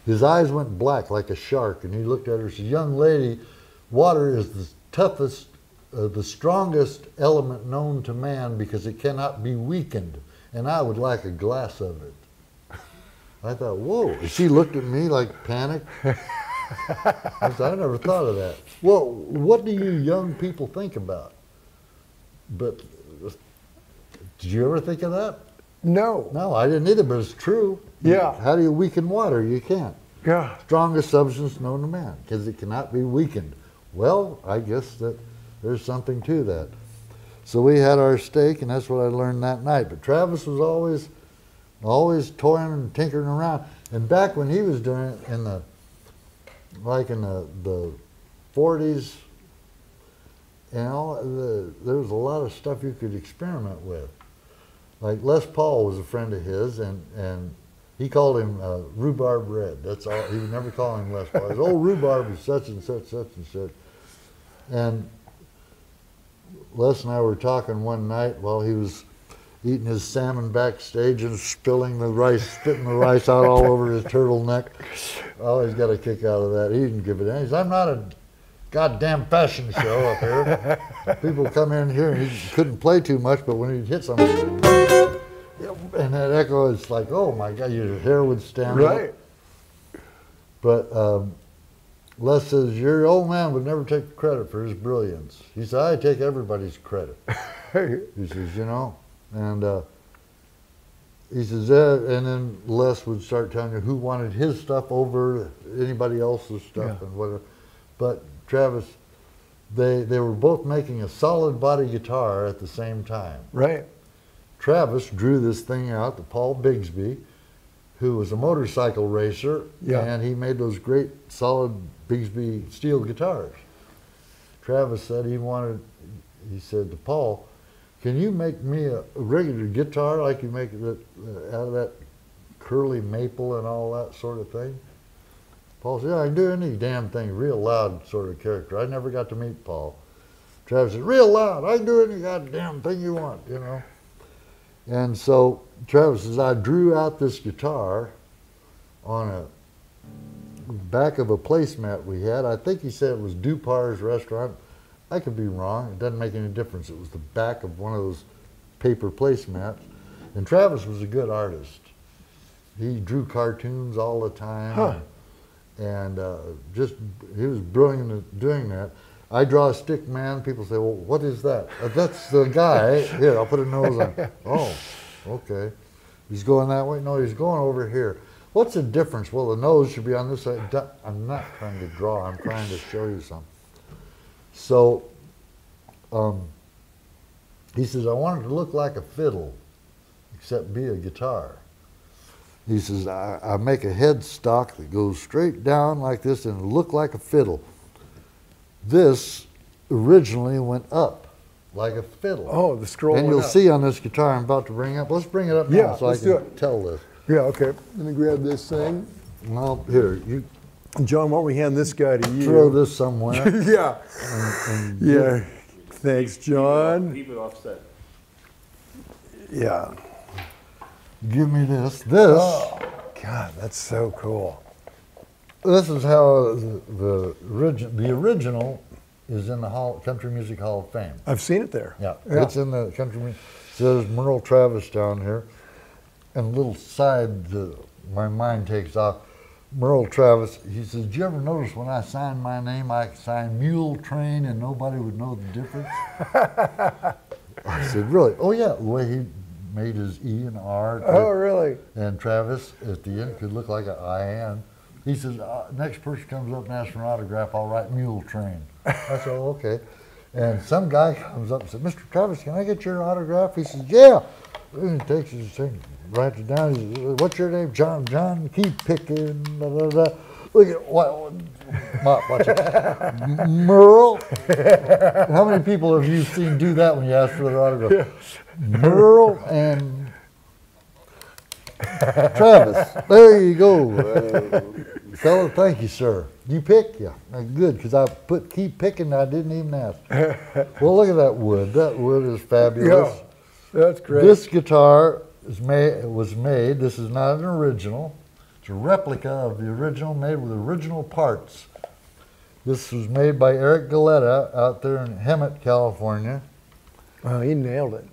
His eyes went black like a shark, and he looked at her and said, Young lady, water is the toughest, uh, the strongest element known to man because it cannot be weakened, and I would like a glass of it. I thought, Whoa. She looked at me like panicked. I said, I never thought of that. Well, what do you young people think about? But did you ever think of that? no. No, I didn't either, but it's true. Yeah. How do you weaken water? You can't. Yeah. Strongest substance known to man, because it cannot be weakened. Well, I guess that there's something to that. So we had our steak, and that's what I learned that night. But Travis was always, always toying and tinkering around. And back when he was doing it in the, like in the the 40s, you know, the, there was a lot of stuff you could experiment with. like Les Paul was a friend of his, and and he called him uh, Rhubarb Red. That's all. He would never call him Les Paul. His old Rhubarb is such and such, such and such. And Les and I were talking one night while he was eating his salmon backstage and spilling the rice, spitting the rice out all over his turtleneck. Oh, he's got a kick out of that. He didn't give it any. I'm not a goddamn fashion show up here. People come in here and he couldn't play too much, but when he'd hit something, and that echo is like, oh my God, your hair would stand up. Right. But um, Les says, your old man would never take credit for his brilliance. He said, I take everybody's credit. He says, you know, and uh, he says, uh, and then Les would start telling you who wanted his stuff over anybody else's stuff Yeah. and whatever. But Travis, they they were both making a solid body guitar at the same time. right. Travis drew this thing out to Paul Bigsby, who was a motorcycle racer, Yeah. and he made those great solid Bigsby steel guitars. Travis said he wanted, he said to Paul, can you make me a, regular guitar like you make it out of that curly maple and all that sort of thing? Paul said, yeah, I can do any damn thing, real loud sort of character. I never got to meet Paul. Travis said, real loud, I can do any goddamn thing you want, you know. And so Travis says, I drew out this guitar on a back of a placemat we had. I think he said it was Dupar's restaurant. I could be wrong. It doesn't make any difference. It was the back of one of those paper placemats. And Travis was a good artist. He drew cartoons all the time. Huh. And uh, just, he was brilliant at doing that. I draw a stick man. People say, well, what is that? "Uh, that's the guy. Here, I'll put a nose on. Oh, okay. He's going that way? No, he's going over here. What's the difference? Well, the nose should be on this side. I'm not trying to draw. I'm trying to show you something. So, um, he says, I want it to look like a fiddle, except be a guitar. He says, I, I make a headstock that goes straight down like this and look like a fiddle. This originally went up like a fiddle. Oh, the scroll. and you'll up. see on this guitar I'm about to bring up. Let's bring it up now Yeah, so let's I can tell this. Yeah. Okay. Let me grab this thing. Well, here, you John, why don't we hand this guy to you? throw this somewhere. yeah. and, and Yeah. Thanks, John. Keep it offset. Yeah. Give me this. This, Oh, God, that's so cool. this is how the, the, origi- the original is in the Hall, Country Music Hall of Fame. I've seen it there. Yeah, Yeah. it's in the country. mu- Says Merle Travis down here, and a little side. Uh, my mind takes off. Merle Travis. He says, "Did you ever notice when I signed my name, I signed Mule Train, and nobody would know the difference?" I said, "Really? Oh yeah, the way he made his E and R, to- Oh, really? and Travis at the end could look like an I N." He says, uh, "Next person comes up and asks for an autograph, I'll write Mule Train." I said, oh, "Okay." And some guy comes up and says, Mr. Travis, can I get your autograph? He says, yeah. And he takes his thing, writes it down. Says, what's your name? John. John, keep picking. Da, da, da. Look at what, what watch it. Merle. How many people have you seen do that when you ask for their autograph? Merle and Travis. There you go. Uh, fella, thank you, sir. You pick? Yeah. Uh, Good, because I put keep picking, I didn't even ask. well, look at that wood. That wood is fabulous. Yeah. That's great. This guitar is made, was made, this is not an original. It's a replica of the original, made with original parts. This was made by Eric Galetta out there in Hemet, California. oh, he nailed it.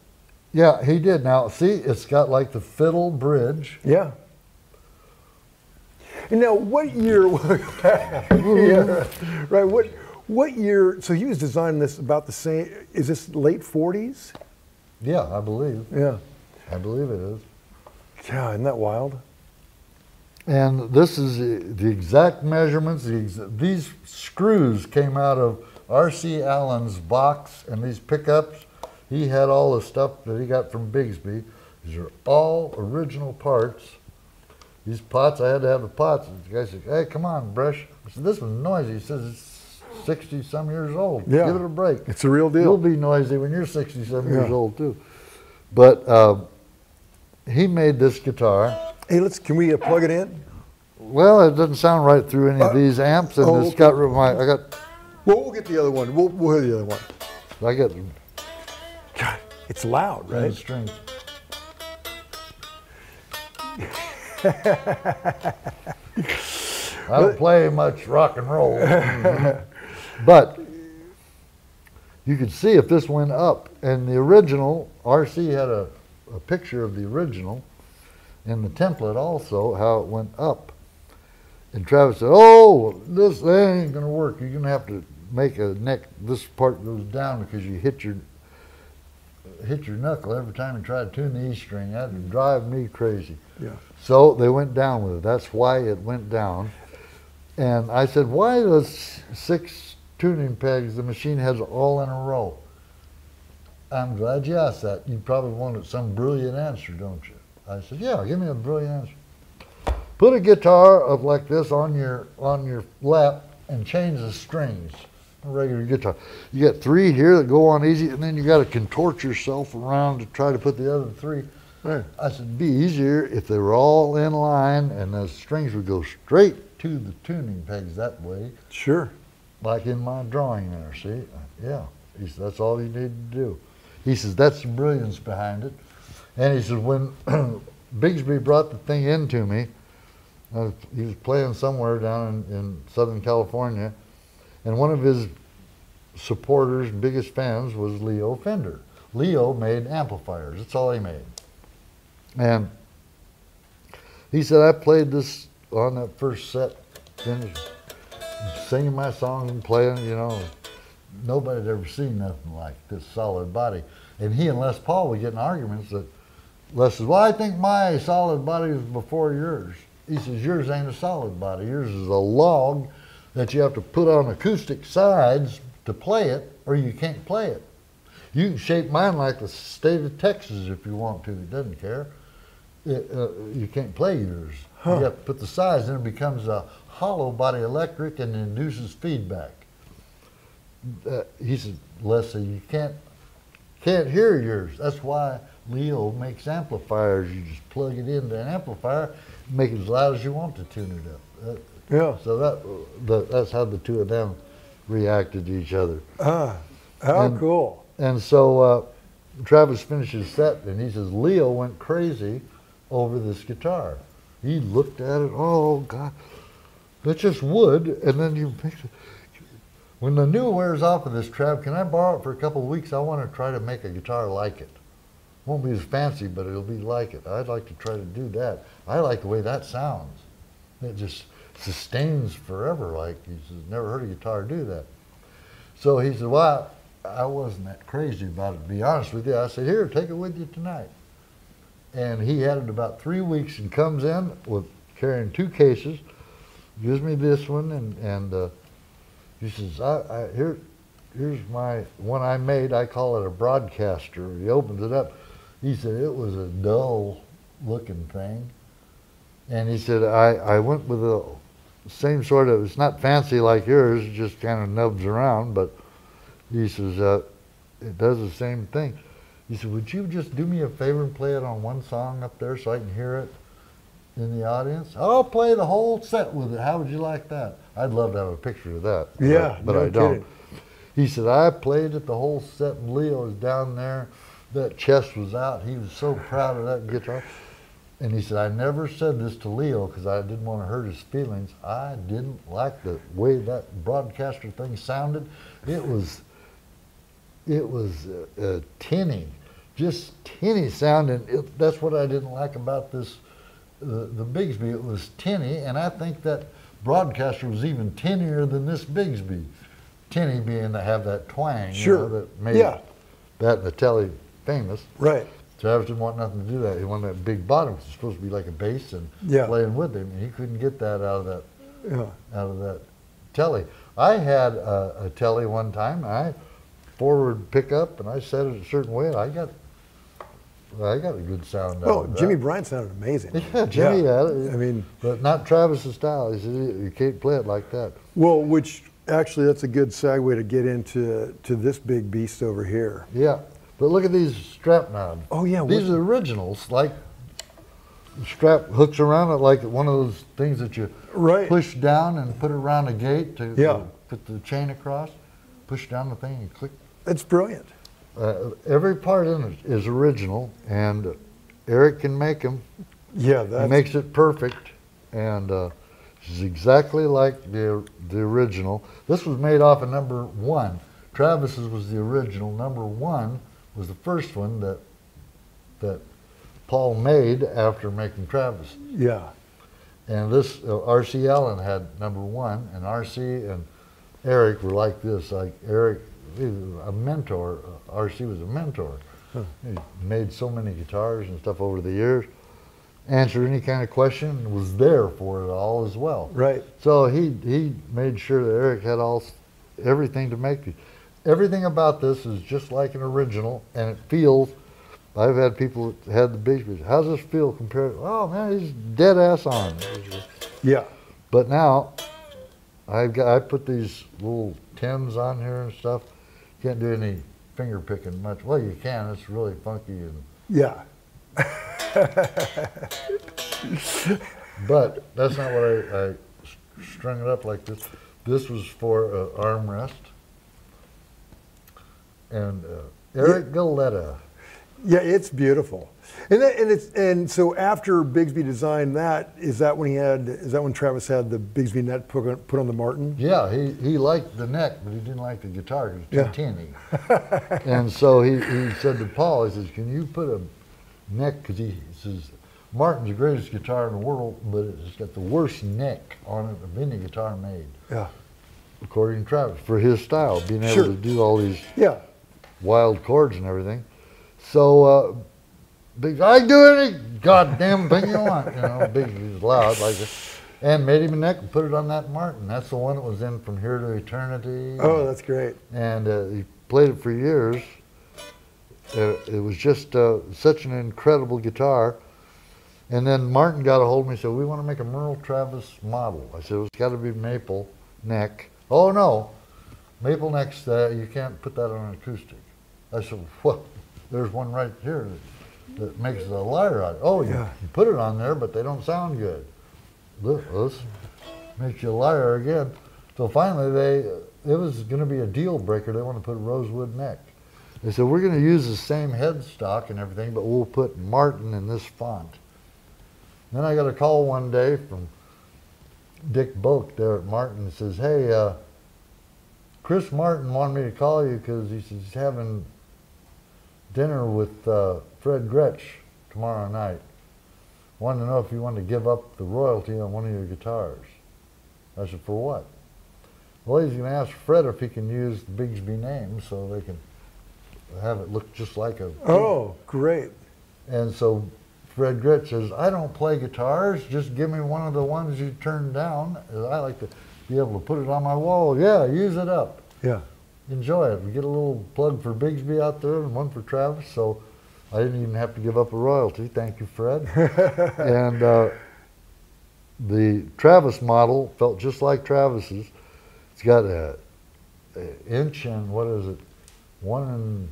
Yeah, he did. Now, see, it's got like the fiddle bridge. Yeah. And now, what year? yeah, right. What what year? So he was designing this about the same. Is this late '40s? Yeah, I believe. Yeah. I believe it is. Yeah, isn't that wild? And this is the the exact measurements. The ex- these screws came out of R.C. Allen's box, and these pickups, he had all the stuff that he got from Bigsby. These are all original parts. These pots, I had to have the pots. The guy said, "Hey, come on, Bresh." I said, "This was noisy." He says, "It's sixty some years old. Yeah. Give it a break." It's a real deal. You'll be noisy when you're 67 years Yeah. old too. But uh, he made this guitar. Hey, let's, can we uh, plug it in? Well, it doesn't sound right through any of Uh, these amps, and oh, it's got rid of my. I got. Well, we'll get the other one. We'll, we'll hit the other one. I got God, it's loud, right? right? strings. I don't play much rock and roll, but you could see if this went up. And the original RC had a, a picture of the original in the template also how it went up. And Travis said, "Oh, this that ain't gonna work. You're gonna have to make a neck. This part goes down because you hit your hit your knuckle every time you try to tune the E string. That'd drive me crazy." Yeah. So they went down with it. That's why it went down. And I said, "Why does six tuning pegs? The machine has all in a row." I'm glad you asked that. You probably wanted some brilliant answer, don't you? I said, "Yeah, give me a brilliant answer." Put a guitar up like this on your on your lap and change the strings. A regular guitar. You got three here that go on easy, and then you got to contort yourself around to try to put the other three. I said, it'd be easier if they were all in line and the strings would go straight to the tuning pegs that way, Sure. like in my drawing there. See? Yeah. He said, that's all you need to do. He says, that's the brilliance behind it. And he says, when Bigsby brought the thing in to me, uh, he was playing somewhere down in, in Southern California, and one of his supporters, biggest fans, was Leo Fender. Leo made amplifiers. That's all he made. And he said, I played this on that first set, finished singing my song and playing, you know. Nobody had ever seen nothing like this solid body. And he and Les Paul were getting arguments that Les says, Well, I think my solid body is before yours. He says, Yours ain't a solid body. Yours is a log that you have to put on acoustic sides to play it, or you can't play it. You can shape mine like the state of Texas if you want to. It doesn't care. It, uh, you can't play yours. Huh. You have to put the sides, and it becomes a hollow body electric and induces feedback. Uh, he said, Leslie, you can't can't hear yours. That's why Leo makes amplifiers. You just plug it into an amplifier, make it as loud as you want to tune it up. Uh, Yeah. so that the, that's how the two of them reacted to each other. Ah, how And- cool. And so uh, Travis finishes set, and he says Leo went crazy over this guitar. He looked at it. Oh God, that's just wood, and then you mix it. When the new wears off of this, trap, can I borrow it for a couple of weeks? I want to try to make a guitar like it. Won't be as fancy, but it'll be like it. I'd like to try to do that. I like the way that sounds. It just sustains forever. Like he says, never heard a guitar do that. So he said, well, I wasn't that crazy about it, to be honest with you. I said, here, take it with you tonight. And he had it about three weeks and comes in with carrying two cases, gives me this one, and, and uh, he says, I, I, here, here's my one I made. I call it a broadcaster. He opens it up. He said, it was a dull looking thing. And he said, I, I went with the same sort of, it's not fancy like yours, just kind of nubs around, but he says, uh, it does the same thing. He said, would you just do me a favor and play it on one song up there so I can hear it in the audience? I'll play the whole set with it. How would you like that? I'd love to have a picture of that. but- Yeah, But no I don't. kidding. He said, I played it the whole set and Leo was down there. That chest was out. He was so proud of that guitar. And he said, I never said this to Leo because I didn't want to hurt his feelings. I didn't like the way that broadcaster thing sounded. It was, it was uh, uh, tinny, just tinny sounding. It, that's what I didn't like about this, uh, the Bigsby. It was tinny, and I think that broadcaster was even tinnier than this Bigsby. Tinny being to have that twang, you know, that made Yeah. that and the Tele famous. Right. Travis didn't want nothing to do that. He wanted that big bottom, which was supposed to be like a bass and Yeah. playing with him. And he couldn't get that out of that Yeah. out of that Tele. I had a, a Tele one time. I forward pickup and I set it a certain way, and I got I got a good sound Well, of that. Jimmy Bryant sounded amazing. Yeah, Jimmy had it. I mean, but not Travis's style. He said you can't play it like that. well, which actually that's a good segue to get into to this big beast over here. Yeah, but look at these strap knobs. Oh yeah, These are originals, like strap hooks around it like one of those things that you Right. push down and put around a gate to, Yeah. put the chain across. Push down the thing and click. That's brilliant. Uh, every part in it is original, and Eric can make them. Yeah, that makes it perfect, and uh, it's exactly like the the original. This was made off of number one. Travis's was the original. Number one was the first one that that Paul made after making Travis. yeah. And this uh, R.C. Allen had number one, and R.C. and Eric were like this. Like Eric, a mentor. R.C. was a mentor. He made so many guitars and stuff over the years. Answered any kind of question, was there for it all as well. Right. So he he made sure that Eric had all everything to make it. Everything about this is just like an original, and it feels. I've had people that had the big. How's this feel compared? Oh man, he's dead ass on. Yeah. But now, I've got I put these little tins on here and stuff. Can't do any finger picking much. Well, you can. It's really funky and. Yeah. But that's not what I, I strung it up like this. This was for uh, armrest. And uh, Eric Galetta. Yeah, it's beautiful. And that, and it's and so after Bigsby designed that, is that when he had is that when Travis had the Bigsby net put on, put on the Martin? Yeah, he, he liked the neck, but he didn't like the guitar because was too Yeah. tinny. and so he, he said to Paul, he says, can you put a neck, because he, he says, Martin's the greatest guitar in the world, but it's got the worst neck on it of any guitar made, Yeah. according to Travis, for his style, being able Sure. to do all these Yeah. wild chords and everything. So, uh, Big, I do any goddamn thing you want, you know, Big, he's loud like this. And made him a neck and put it on that Martin. That's the one that was in From Here to Eternity. Oh, that's great. And uh, he played it for years. Uh, it was just uh, such an incredible guitar. And then Martin got a hold of me and said, we want to make a Merle Travis model. I said, it's got to be maple neck. Oh, no. Maple neck's, uh, you can't put that on an acoustic. I said, well, there's one right here that, that makes the lyre out. Oh, you, Yeah. you put it on there, but they don't sound good. This makes you a liar again. So finally, they it was going to be a deal breaker. They want to put a rosewood neck. They said we're going to use the same headstock and everything, but we'll put Martin in this font. Then I got a call one day from Dick Boak there at Martin. He says, "Hey, uh, Chris Martin wanted me to call you because he says he's having dinner with uh, Fred Gretsch tomorrow night. Wanted to know if you wanted to give up the royalty on one of your guitars." I said, "For what?" Well, he's going to ask Fred if he can use the Bigsby name so they can have it look just like a. Oh, great. And so Fred Gretsch says, I don't play guitars. Just give me one of the ones you turned down. I like to be able to put it on my wall. Yeah, use it up. Yeah. Enjoy it. We get a little plug for Bigsby out there and one for Travis. So I didn't even have to give up a royalty. Thank you, Fred. and uh, the Travis model felt just like Travis's. It's got a, a inch and what is it? One and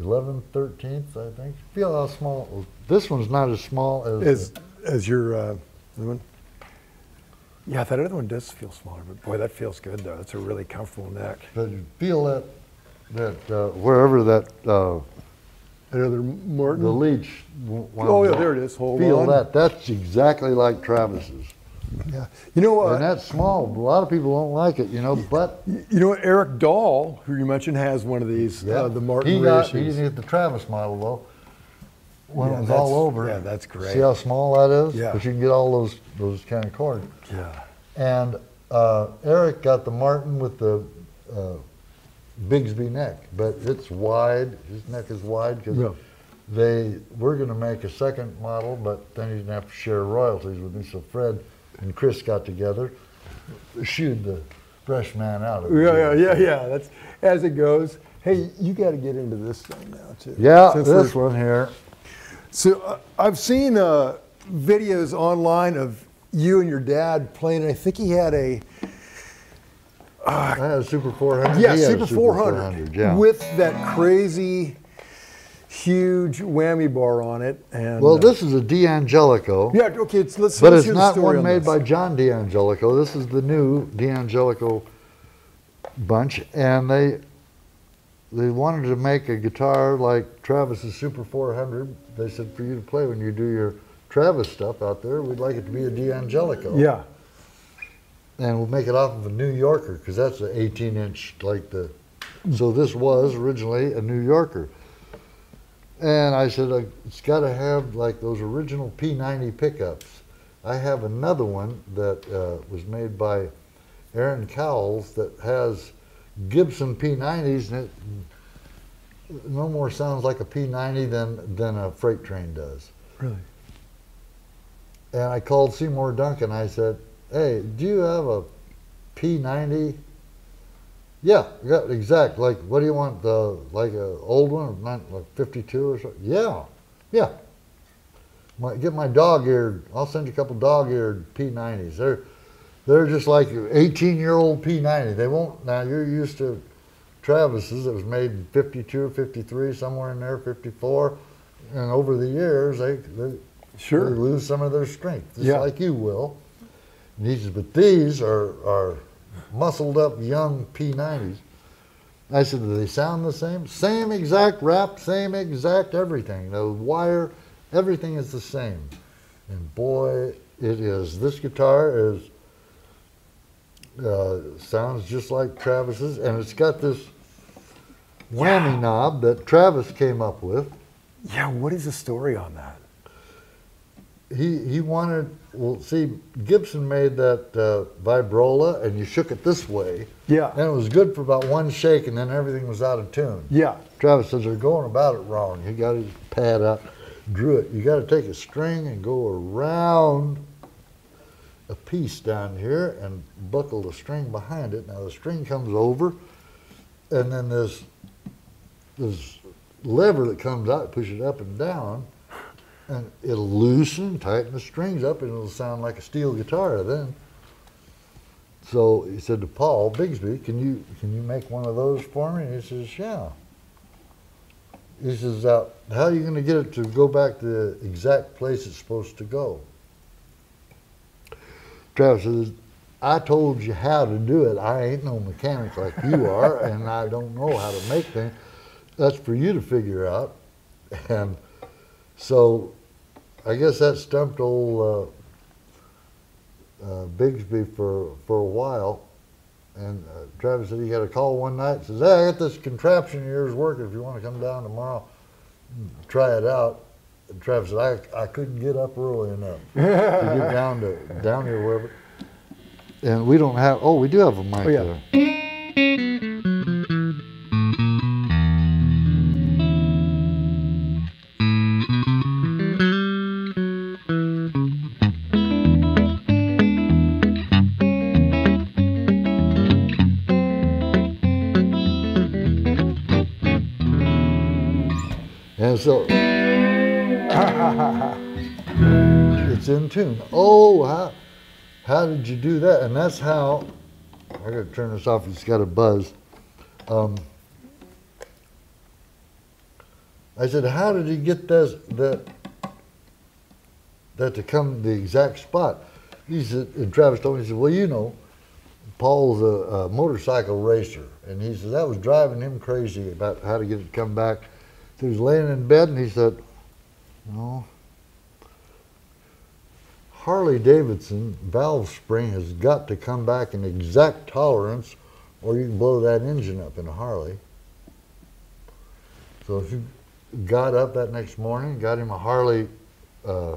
11 thirteenths, I think. Feel how small. This one's not as small as. As as your uh, one. Yeah, that other one does feel smaller, but boy, that feels good though. That's a really comfortable neck. but you feel that that uh, wherever that uh, That other Martin. the leech. oh yeah, there it is. Hold on. Feel on. that. That's exactly like Travis's. Yeah. You know what? and that's small. A lot of people don't like it, you know, but You know what? Eric Dahl, who you mentioned, has one of these. Uh, the Martin he got he reissues. didn't get the Travis model though. When Yeah, it was all over. yeah, that's great. See how small that is? Yeah. But you can get all those those kind of chords. Yeah. And uh, Eric got the Martin with the uh, Bigsby neck, but it's wide. His neck is wide because Yeah. they were going to make a second model, but then he's going to have to share royalties with me. So Fred and Chris got together, shooed the fresh man out of it. Yeah, yeah, yeah, yeah. That's as it goes. Hey, you got to get into this thing now too. Yeah, Since this one here. So uh, I've seen uh, videos online of you and your dad playing. I think he had a I had a Super 400. yeah a Super 400, yeah. with that crazy huge whammy bar on it. And Well, uh, this is a D'Angelico. yeah, okay. It's, let's. But let's it's not one on made this. by John D'Angelico. This is the new D'Angelico bunch, and they they wanted to make a guitar like Travis's Super 400. They said for you to play when you do your Travis stuff out there, we'd like it to be a D'Angelico. Yeah. And we'll make it off of a New Yorker because that's an 18 inch like the. So this was originally a New Yorker. And I said, it's got to have like those original P90 pickups. I have another one that uh, was made by Aaron Cowles that has Gibson P90s and it no more sounds like a P90 than, than a freight train does. Really. And I called Seymour Duncan. I said, "Hey, do you have a P90?" Yeah, yeah, exact. Like, what do you want? The like a old one, not like 52 or so? Yeah, yeah. My, get my dog-eared. I'll send you a couple dog-eared P90s. They're they're just like 18-year-old P90. They won't. Now you're used to Travis's. It was made in 52 or 53, somewhere in there, 54. And over the years, they, they Sure. they lose some of their strength, just Yeah. like you will. But these are, are muscled up young P90s. I said, do they sound the same? Same exact wrap, same exact everything. The wire, everything is the same. And boy, it is. This guitar is uh, sounds just like Travis's, and it's got this whammy knob that Travis came up with. Yeah. What is the story on that? he he wanted well see Gibson made that uh, vibrola and you shook it this way Yeah. and it was good for about one shake and then everything was out of tune. Yeah. Travis says they're going about it wrong. He got his pad out, drew it. You got to take a string and go around a piece down here and buckle the string behind it. Now the string comes over, and then this this lever that comes out pushes it up and down, and it'll loosen, tighten the strings up, and it'll sound like a steel guitar then. So he said to Paul Bigsby, "Can you can you make one of those for me?" And he says, "Yeah." He says, "How are you going to get it to go back to the exact place it's supposed to go?" Travis says, "I told you how to do it. I ain't no mechanic like you are, and I don't know how to make things. That's for you to figure out." And so, I guess that stumped old uh, uh, Bigsby for for a while. And uh, Travis said he got a call one night. Says, "Hey, I got this contraption of yours working. If you want to come down tomorrow, and try it out." And Travis said, "I I couldn't get up early enough to get down to down here wherever." And we don't have. Oh, we do have a mic Oh, yeah. there. And so it's in tune. Oh, how, how did you do that? And that's how, I gotta turn this off, it's got a buzz. Um, I said, how did he get this, that, that to come the exact spot? He said, and Travis told me, he said, well, you know, Paul's a, a motorcycle racer. And he said, that was driving him crazy about how to get it to come back. So he was laying in bed and he said, no, Harley Davidson valve spring has got to come back in exact tolerance or you can blow that engine up in a Harley. So if you got up that next morning, got him a Harley uh,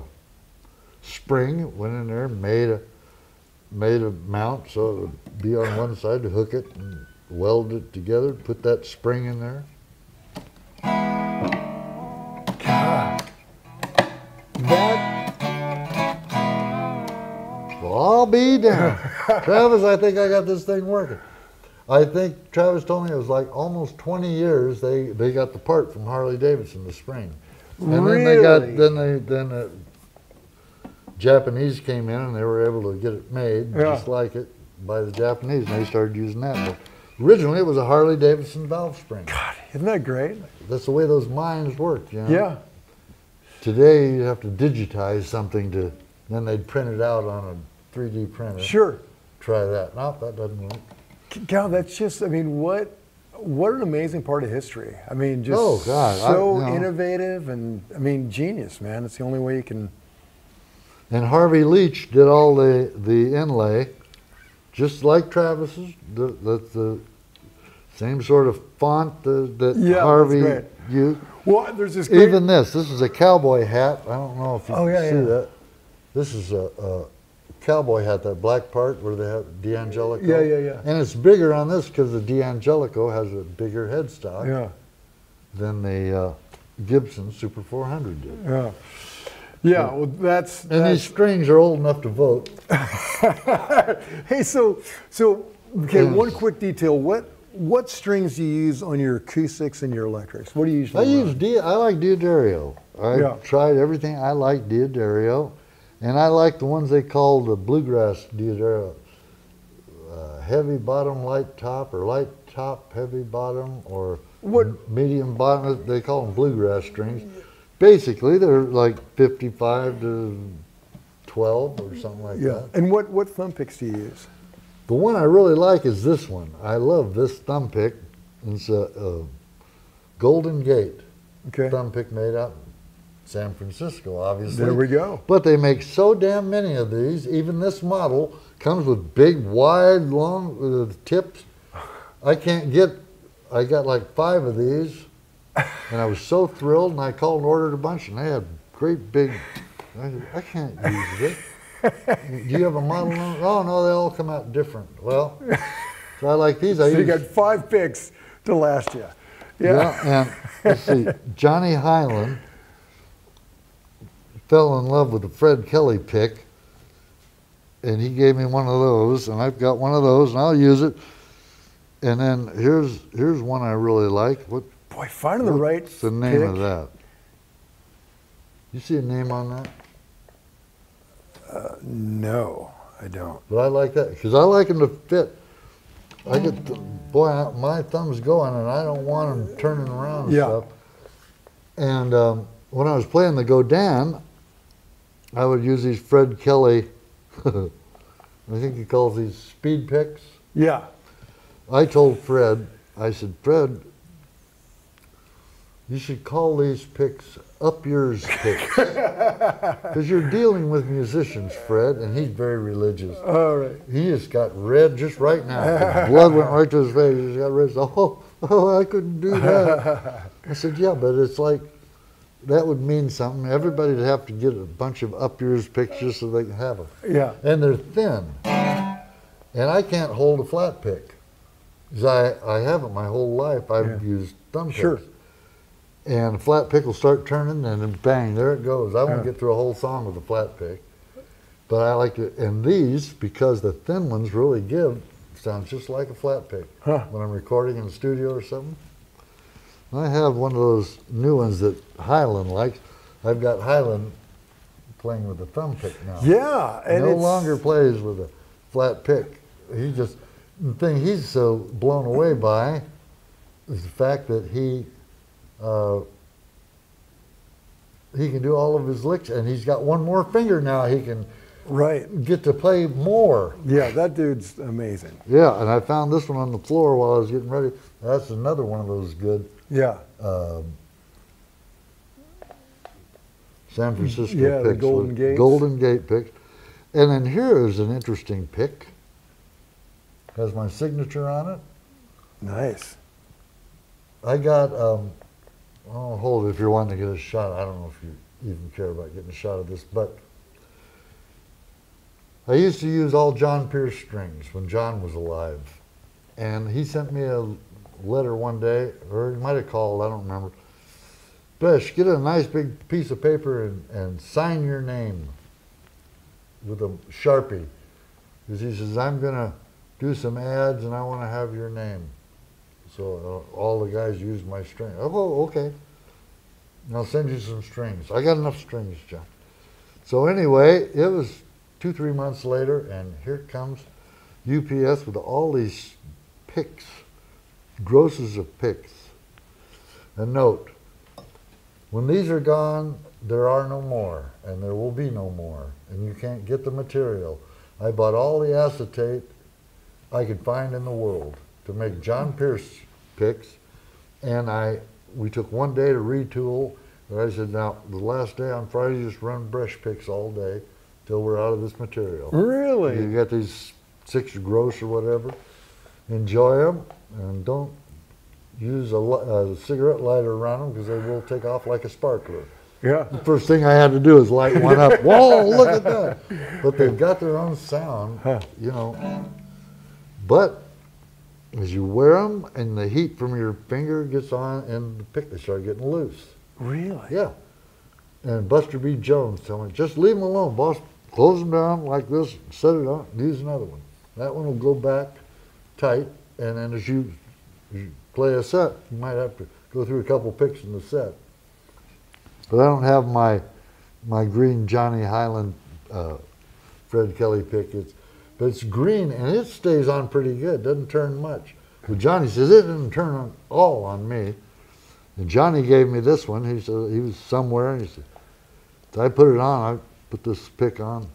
spring, went in there, made a made a mount so it would be on one side to hook it and weld it together, put that spring in there. I'll be down. Travis, I think I got this thing working. I think Travis told me it was like almost 20 years they, they got the part from Harley Davidson, the spring. And then they got, then they, then the Japanese came in and they were able to get it made Yeah. just like it by the Japanese and they started using that. But originally it was a Harley Davidson valve spring. God, Isn't that great? That's the way those mines work, you know? Yeah. Today, you have to digitize something to, then they'd print it out on a 3D printer. Sure. Try that. Nope, that doesn't work. God, that's just, I mean, what, what an amazing part of history. I mean, just Oh, God, I- so you know. innovative and, I mean, genius, man. It's the only way you can, And Harvey Leach did all the, the inlay, just like Travis's. The, that's the same sort of font that, that Yeah, Harvey used. well, there's this great, Even this, this is a cowboy hat. I don't know if you Oh, can yeah, see yeah. that. This is a, a cowboy hat, that black part where they have D'Angelico. Yeah, yeah, yeah. And it's bigger on this because the D'Angelico has a bigger headstock yeah, than the uh, Gibson Super 400 did. yeah. Yeah, well, that's, And these strings are old enough to vote. hey, so, so, okay, Yeah. one quick detail. What, what strings do you use on your acoustics and your electrics? What do you use? I usually use run? Di- I like D'Addario. I Yeah. tried everything. I like D'Addario, and I like the ones they call the bluegrass D'Addario. Uh, heavy bottom, light top, or light top, heavy bottom, or What- medium bottom. They call them bluegrass strings. Basically, they're like 55 to 12 or something like Yeah, that. and what, what thumb picks do you use? The one I really like is this one. I love this thumb pick. It's a, a Golden Gate Okay, thumb pick made out San Francisco, obviously. there we go. But they make so damn many of these. Even this model comes with big, wide, long uh, tips. I can't get. I got like five of these, and I was so thrilled. And I called and ordered a bunch, and they had great big. I, said, I can't use it. Do you have a model? number? Oh no, they all come out different. Well, so I like these. I So you got five picks to last you. Yeah, yeah, and let's see, Johnny Hiland fell in love with a Fred Kelly pick, and he gave me one of those, and I've got one of those, and I'll use it. And then here's here's one I really like. What, boy, finding the right what's the name of that? You see a name on that? No, I don't. But I like that because I like them to fit. I get the, boy, I- my thumb's going, and I don't want them turning around and Yeah. stuff. And um, when I was playing the Godin, I would use these Fred Kelly. I think he calls these speed picks. Yeah, I told Fred, I said, Fred, you should call these picks up yours picks. Because you're dealing with musicians, Fred, and he's very religious. all right. He just got red just right now. Blood went right to his face. He just got red. Oh, oh, I couldn't do that. I said, yeah, but it's like, that would mean something. Everybody'd have to get a bunch of up yours pictures so they can have them. Yeah, And they're thin. And I can't hold a flat pick. 'Cause I, I haven't my whole life. I've Yeah. used thumb picks. Sure. And a flat pick will start turning and then bang, there it goes. I won't Yeah. get through a whole song with a flat pick. But I like it. And these, because the thin ones really give, sounds just like a flat pick. Huh. When I'm recording in the studio or something. I have one of those new ones that Hiland likes. I've got Hiland playing with a thumb pick now yeah, and no longer plays with a flat pick. He just the thing he's so blown away by is the fact that he uh, he can do all of his licks, and he's got one more finger now. He can right. get to play more. Yeah, that dude's amazing. Yeah, and I found this one on the floor while I was getting ready. That's another one of those good Yeah, um, San Francisco Yeah, the. Golden Gates. Golden Gate picks. And then here is an interesting pick. Has my signature on it. nice. I got, um, oh, hold it if you're wanting to get a shot. I don't know if you even care about getting a shot of this, but I used to use all John Pearse strings when John was alive. And he sent me a letter one day, or he might have called, I don't remember. Bresh, get a nice big piece of paper and, and sign your name with a Sharpie. Because he says, I'm going to do some ads and I want to have your name. So uh, all the guys use my string. Oh, okay. And I'll send you some strings. I got enough strings, John. So anyway, it was two, three months later, and here comes UPS with all these picks, grosses of picks. a note. When these are gone, there are no more, and there will be no more, and you can't get the material. I bought all the acetate I could find in the world to make John Pearse picks, and I we took one day to retool. And I said, now the last day on Friday, just run Bresh picks all day till we're out of this material. Really? You get these six gross or whatever. Enjoy them and don't use a, a cigarette lighter around them because they will take off like a sparkler. Yeah. The First thing I had to do is light one up. Whoa, look at that! But they've got their own sound, you know. But as you wear them and the heat from your finger gets on and the pick, they start getting loose. Really? Yeah. And Buster B. Jones told me, just leave them alone, boss. Close them down like this, set it on, use another one. That one will go back tight, and then as you, as you play a set, you might have to go through a couple picks in the set. But I don't have my my green Johnny Hiland uh, Fred Kelly pick. It's but it's green and it stays on pretty good. Doesn't turn much. But Johnny says it didn't turn on, all on me. And Johnny gave me this one. He said he was somewhere and he said, I put it on. I put this pick on.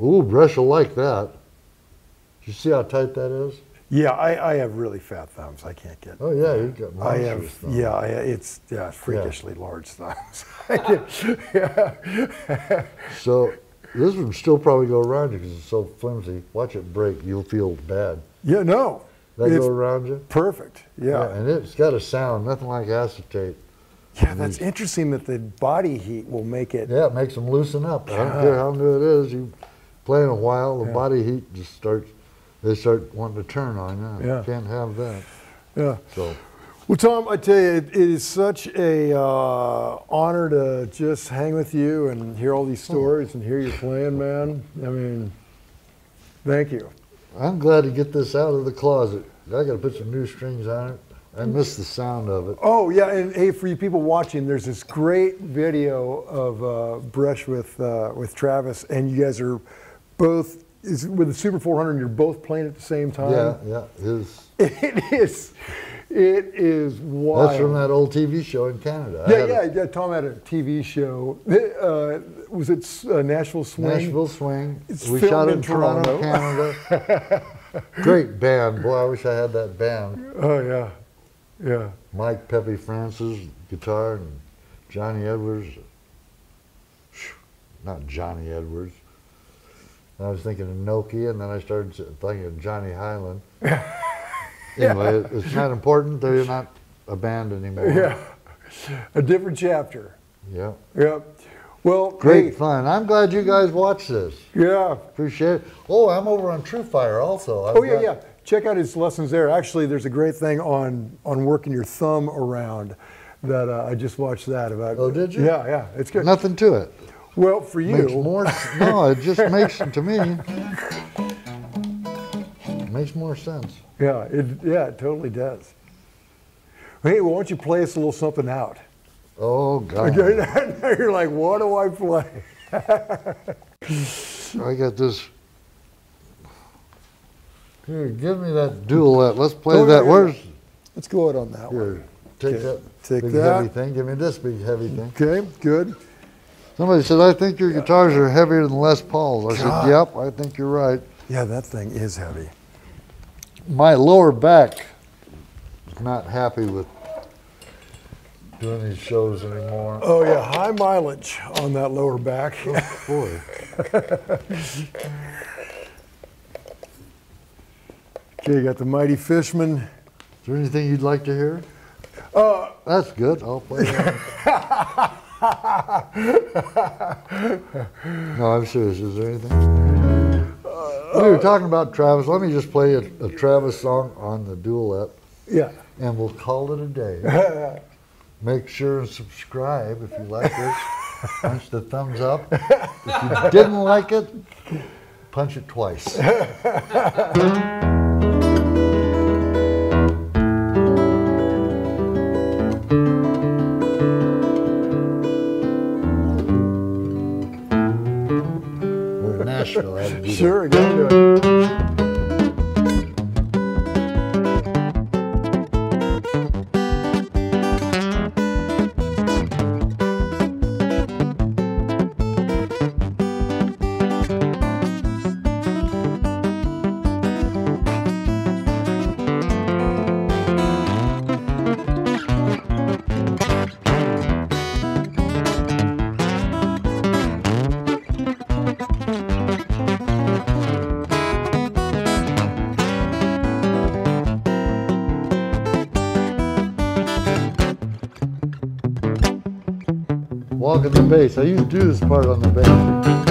Ooh, Bresh will like that. You see how tight that is? Yeah, I, I have really fat thumbs. I can't get. Oh yeah, you got I have, thumbs. yeah, I, it's yeah, freakishly large thumbs. Yeah. So this would still probably go around you because it's so flimsy. Watch it break. You'll feel bad. yeah, no, That go around you? perfect. Yeah. And it's got a sound, nothing like acetate. yeah, that's interesting that the body heat will make it. Yeah, it makes them loosen up. I don't care how new it is. You play in a while, the Yeah. body heat just starts. They start wanting to turn on you. Yeah. You can't have that. Yeah. So Well, Tom, I tell you, it, it is such a uh, honor to just hang with you and hear all these stories and hear you playing, man. I mean, thank you. I'm glad to get this out of the closet. I got to put some new strings on it. I miss the sound of it. Oh yeah, and hey, for you people watching, there's this great video of uh, Bresh with uh, with Travis, and you guys are both is with the Super 400. You're both playing at the same time. Yeah, yeah. it is. It is. It is wild. that's from that old TV show in Canada. I Yeah, a yeah, yeah. Tom had a TV show. Uh, was it uh, Nashville Swing? Nashville Swing. It's we shot it in in Toronto, Toronto. Canada. Great band. Boy, I wish I had that band. Oh yeah, yeah. Mike Pepe Francis, guitar, and Johnny Edwards. Not Johnny Edwards. I was thinking of Nokia, and then I started thinking of Johnny Hiland. anyway, it- it's not important. They're not a band anymore. Yeah, a different chapter. Yeah. Yeah. Well, Great hey, fun. I'm glad you guys watched this. yeah. Appreciate it. Oh, I'm over on True Fire also. I've Oh yeah, yeah. Check out his lessons there. Actually, there's a great thing on on working your thumb around that uh, I just watched that about. Oh, did you? Yeah, yeah. It's good. Nothing to it. Well, for you, Makes more. no, it just makes to me. Makes more sense. yeah, it yeah, it totally does. Hey, why don't you play us a little something out? Oh God. Okay, now you're like, what do I play? I got this. Here, give me that duet. Let's play Oh, that. yeah, Where's Let's go out on that one. here? Take Okay, that take big that. heavy thing. Give me this big heavy thing. Okay, good. Somebody said, "I think your guitars are heavier than Les Paul's." I God. said, "Yep, I think you're right." Yeah, that thing is heavy. My lower back is not happy with doing these shows anymore. Oh yeah, high mileage on that lower back. Boy. Okay, you got the Mighty Fishman. Is there anything you'd like to hear? Uh, That's good. I'll play that. no, I'm serious. Is there anything? we were talking about Travis. Let me just play a, a Travis song on the duet, yeah. and we'll call it a day. Make sure and subscribe if you like this. Punch the thumbs up. If you didn't like it, punch it twice. Nashville. I had to. Sure, bass. I used to do this part on the bass.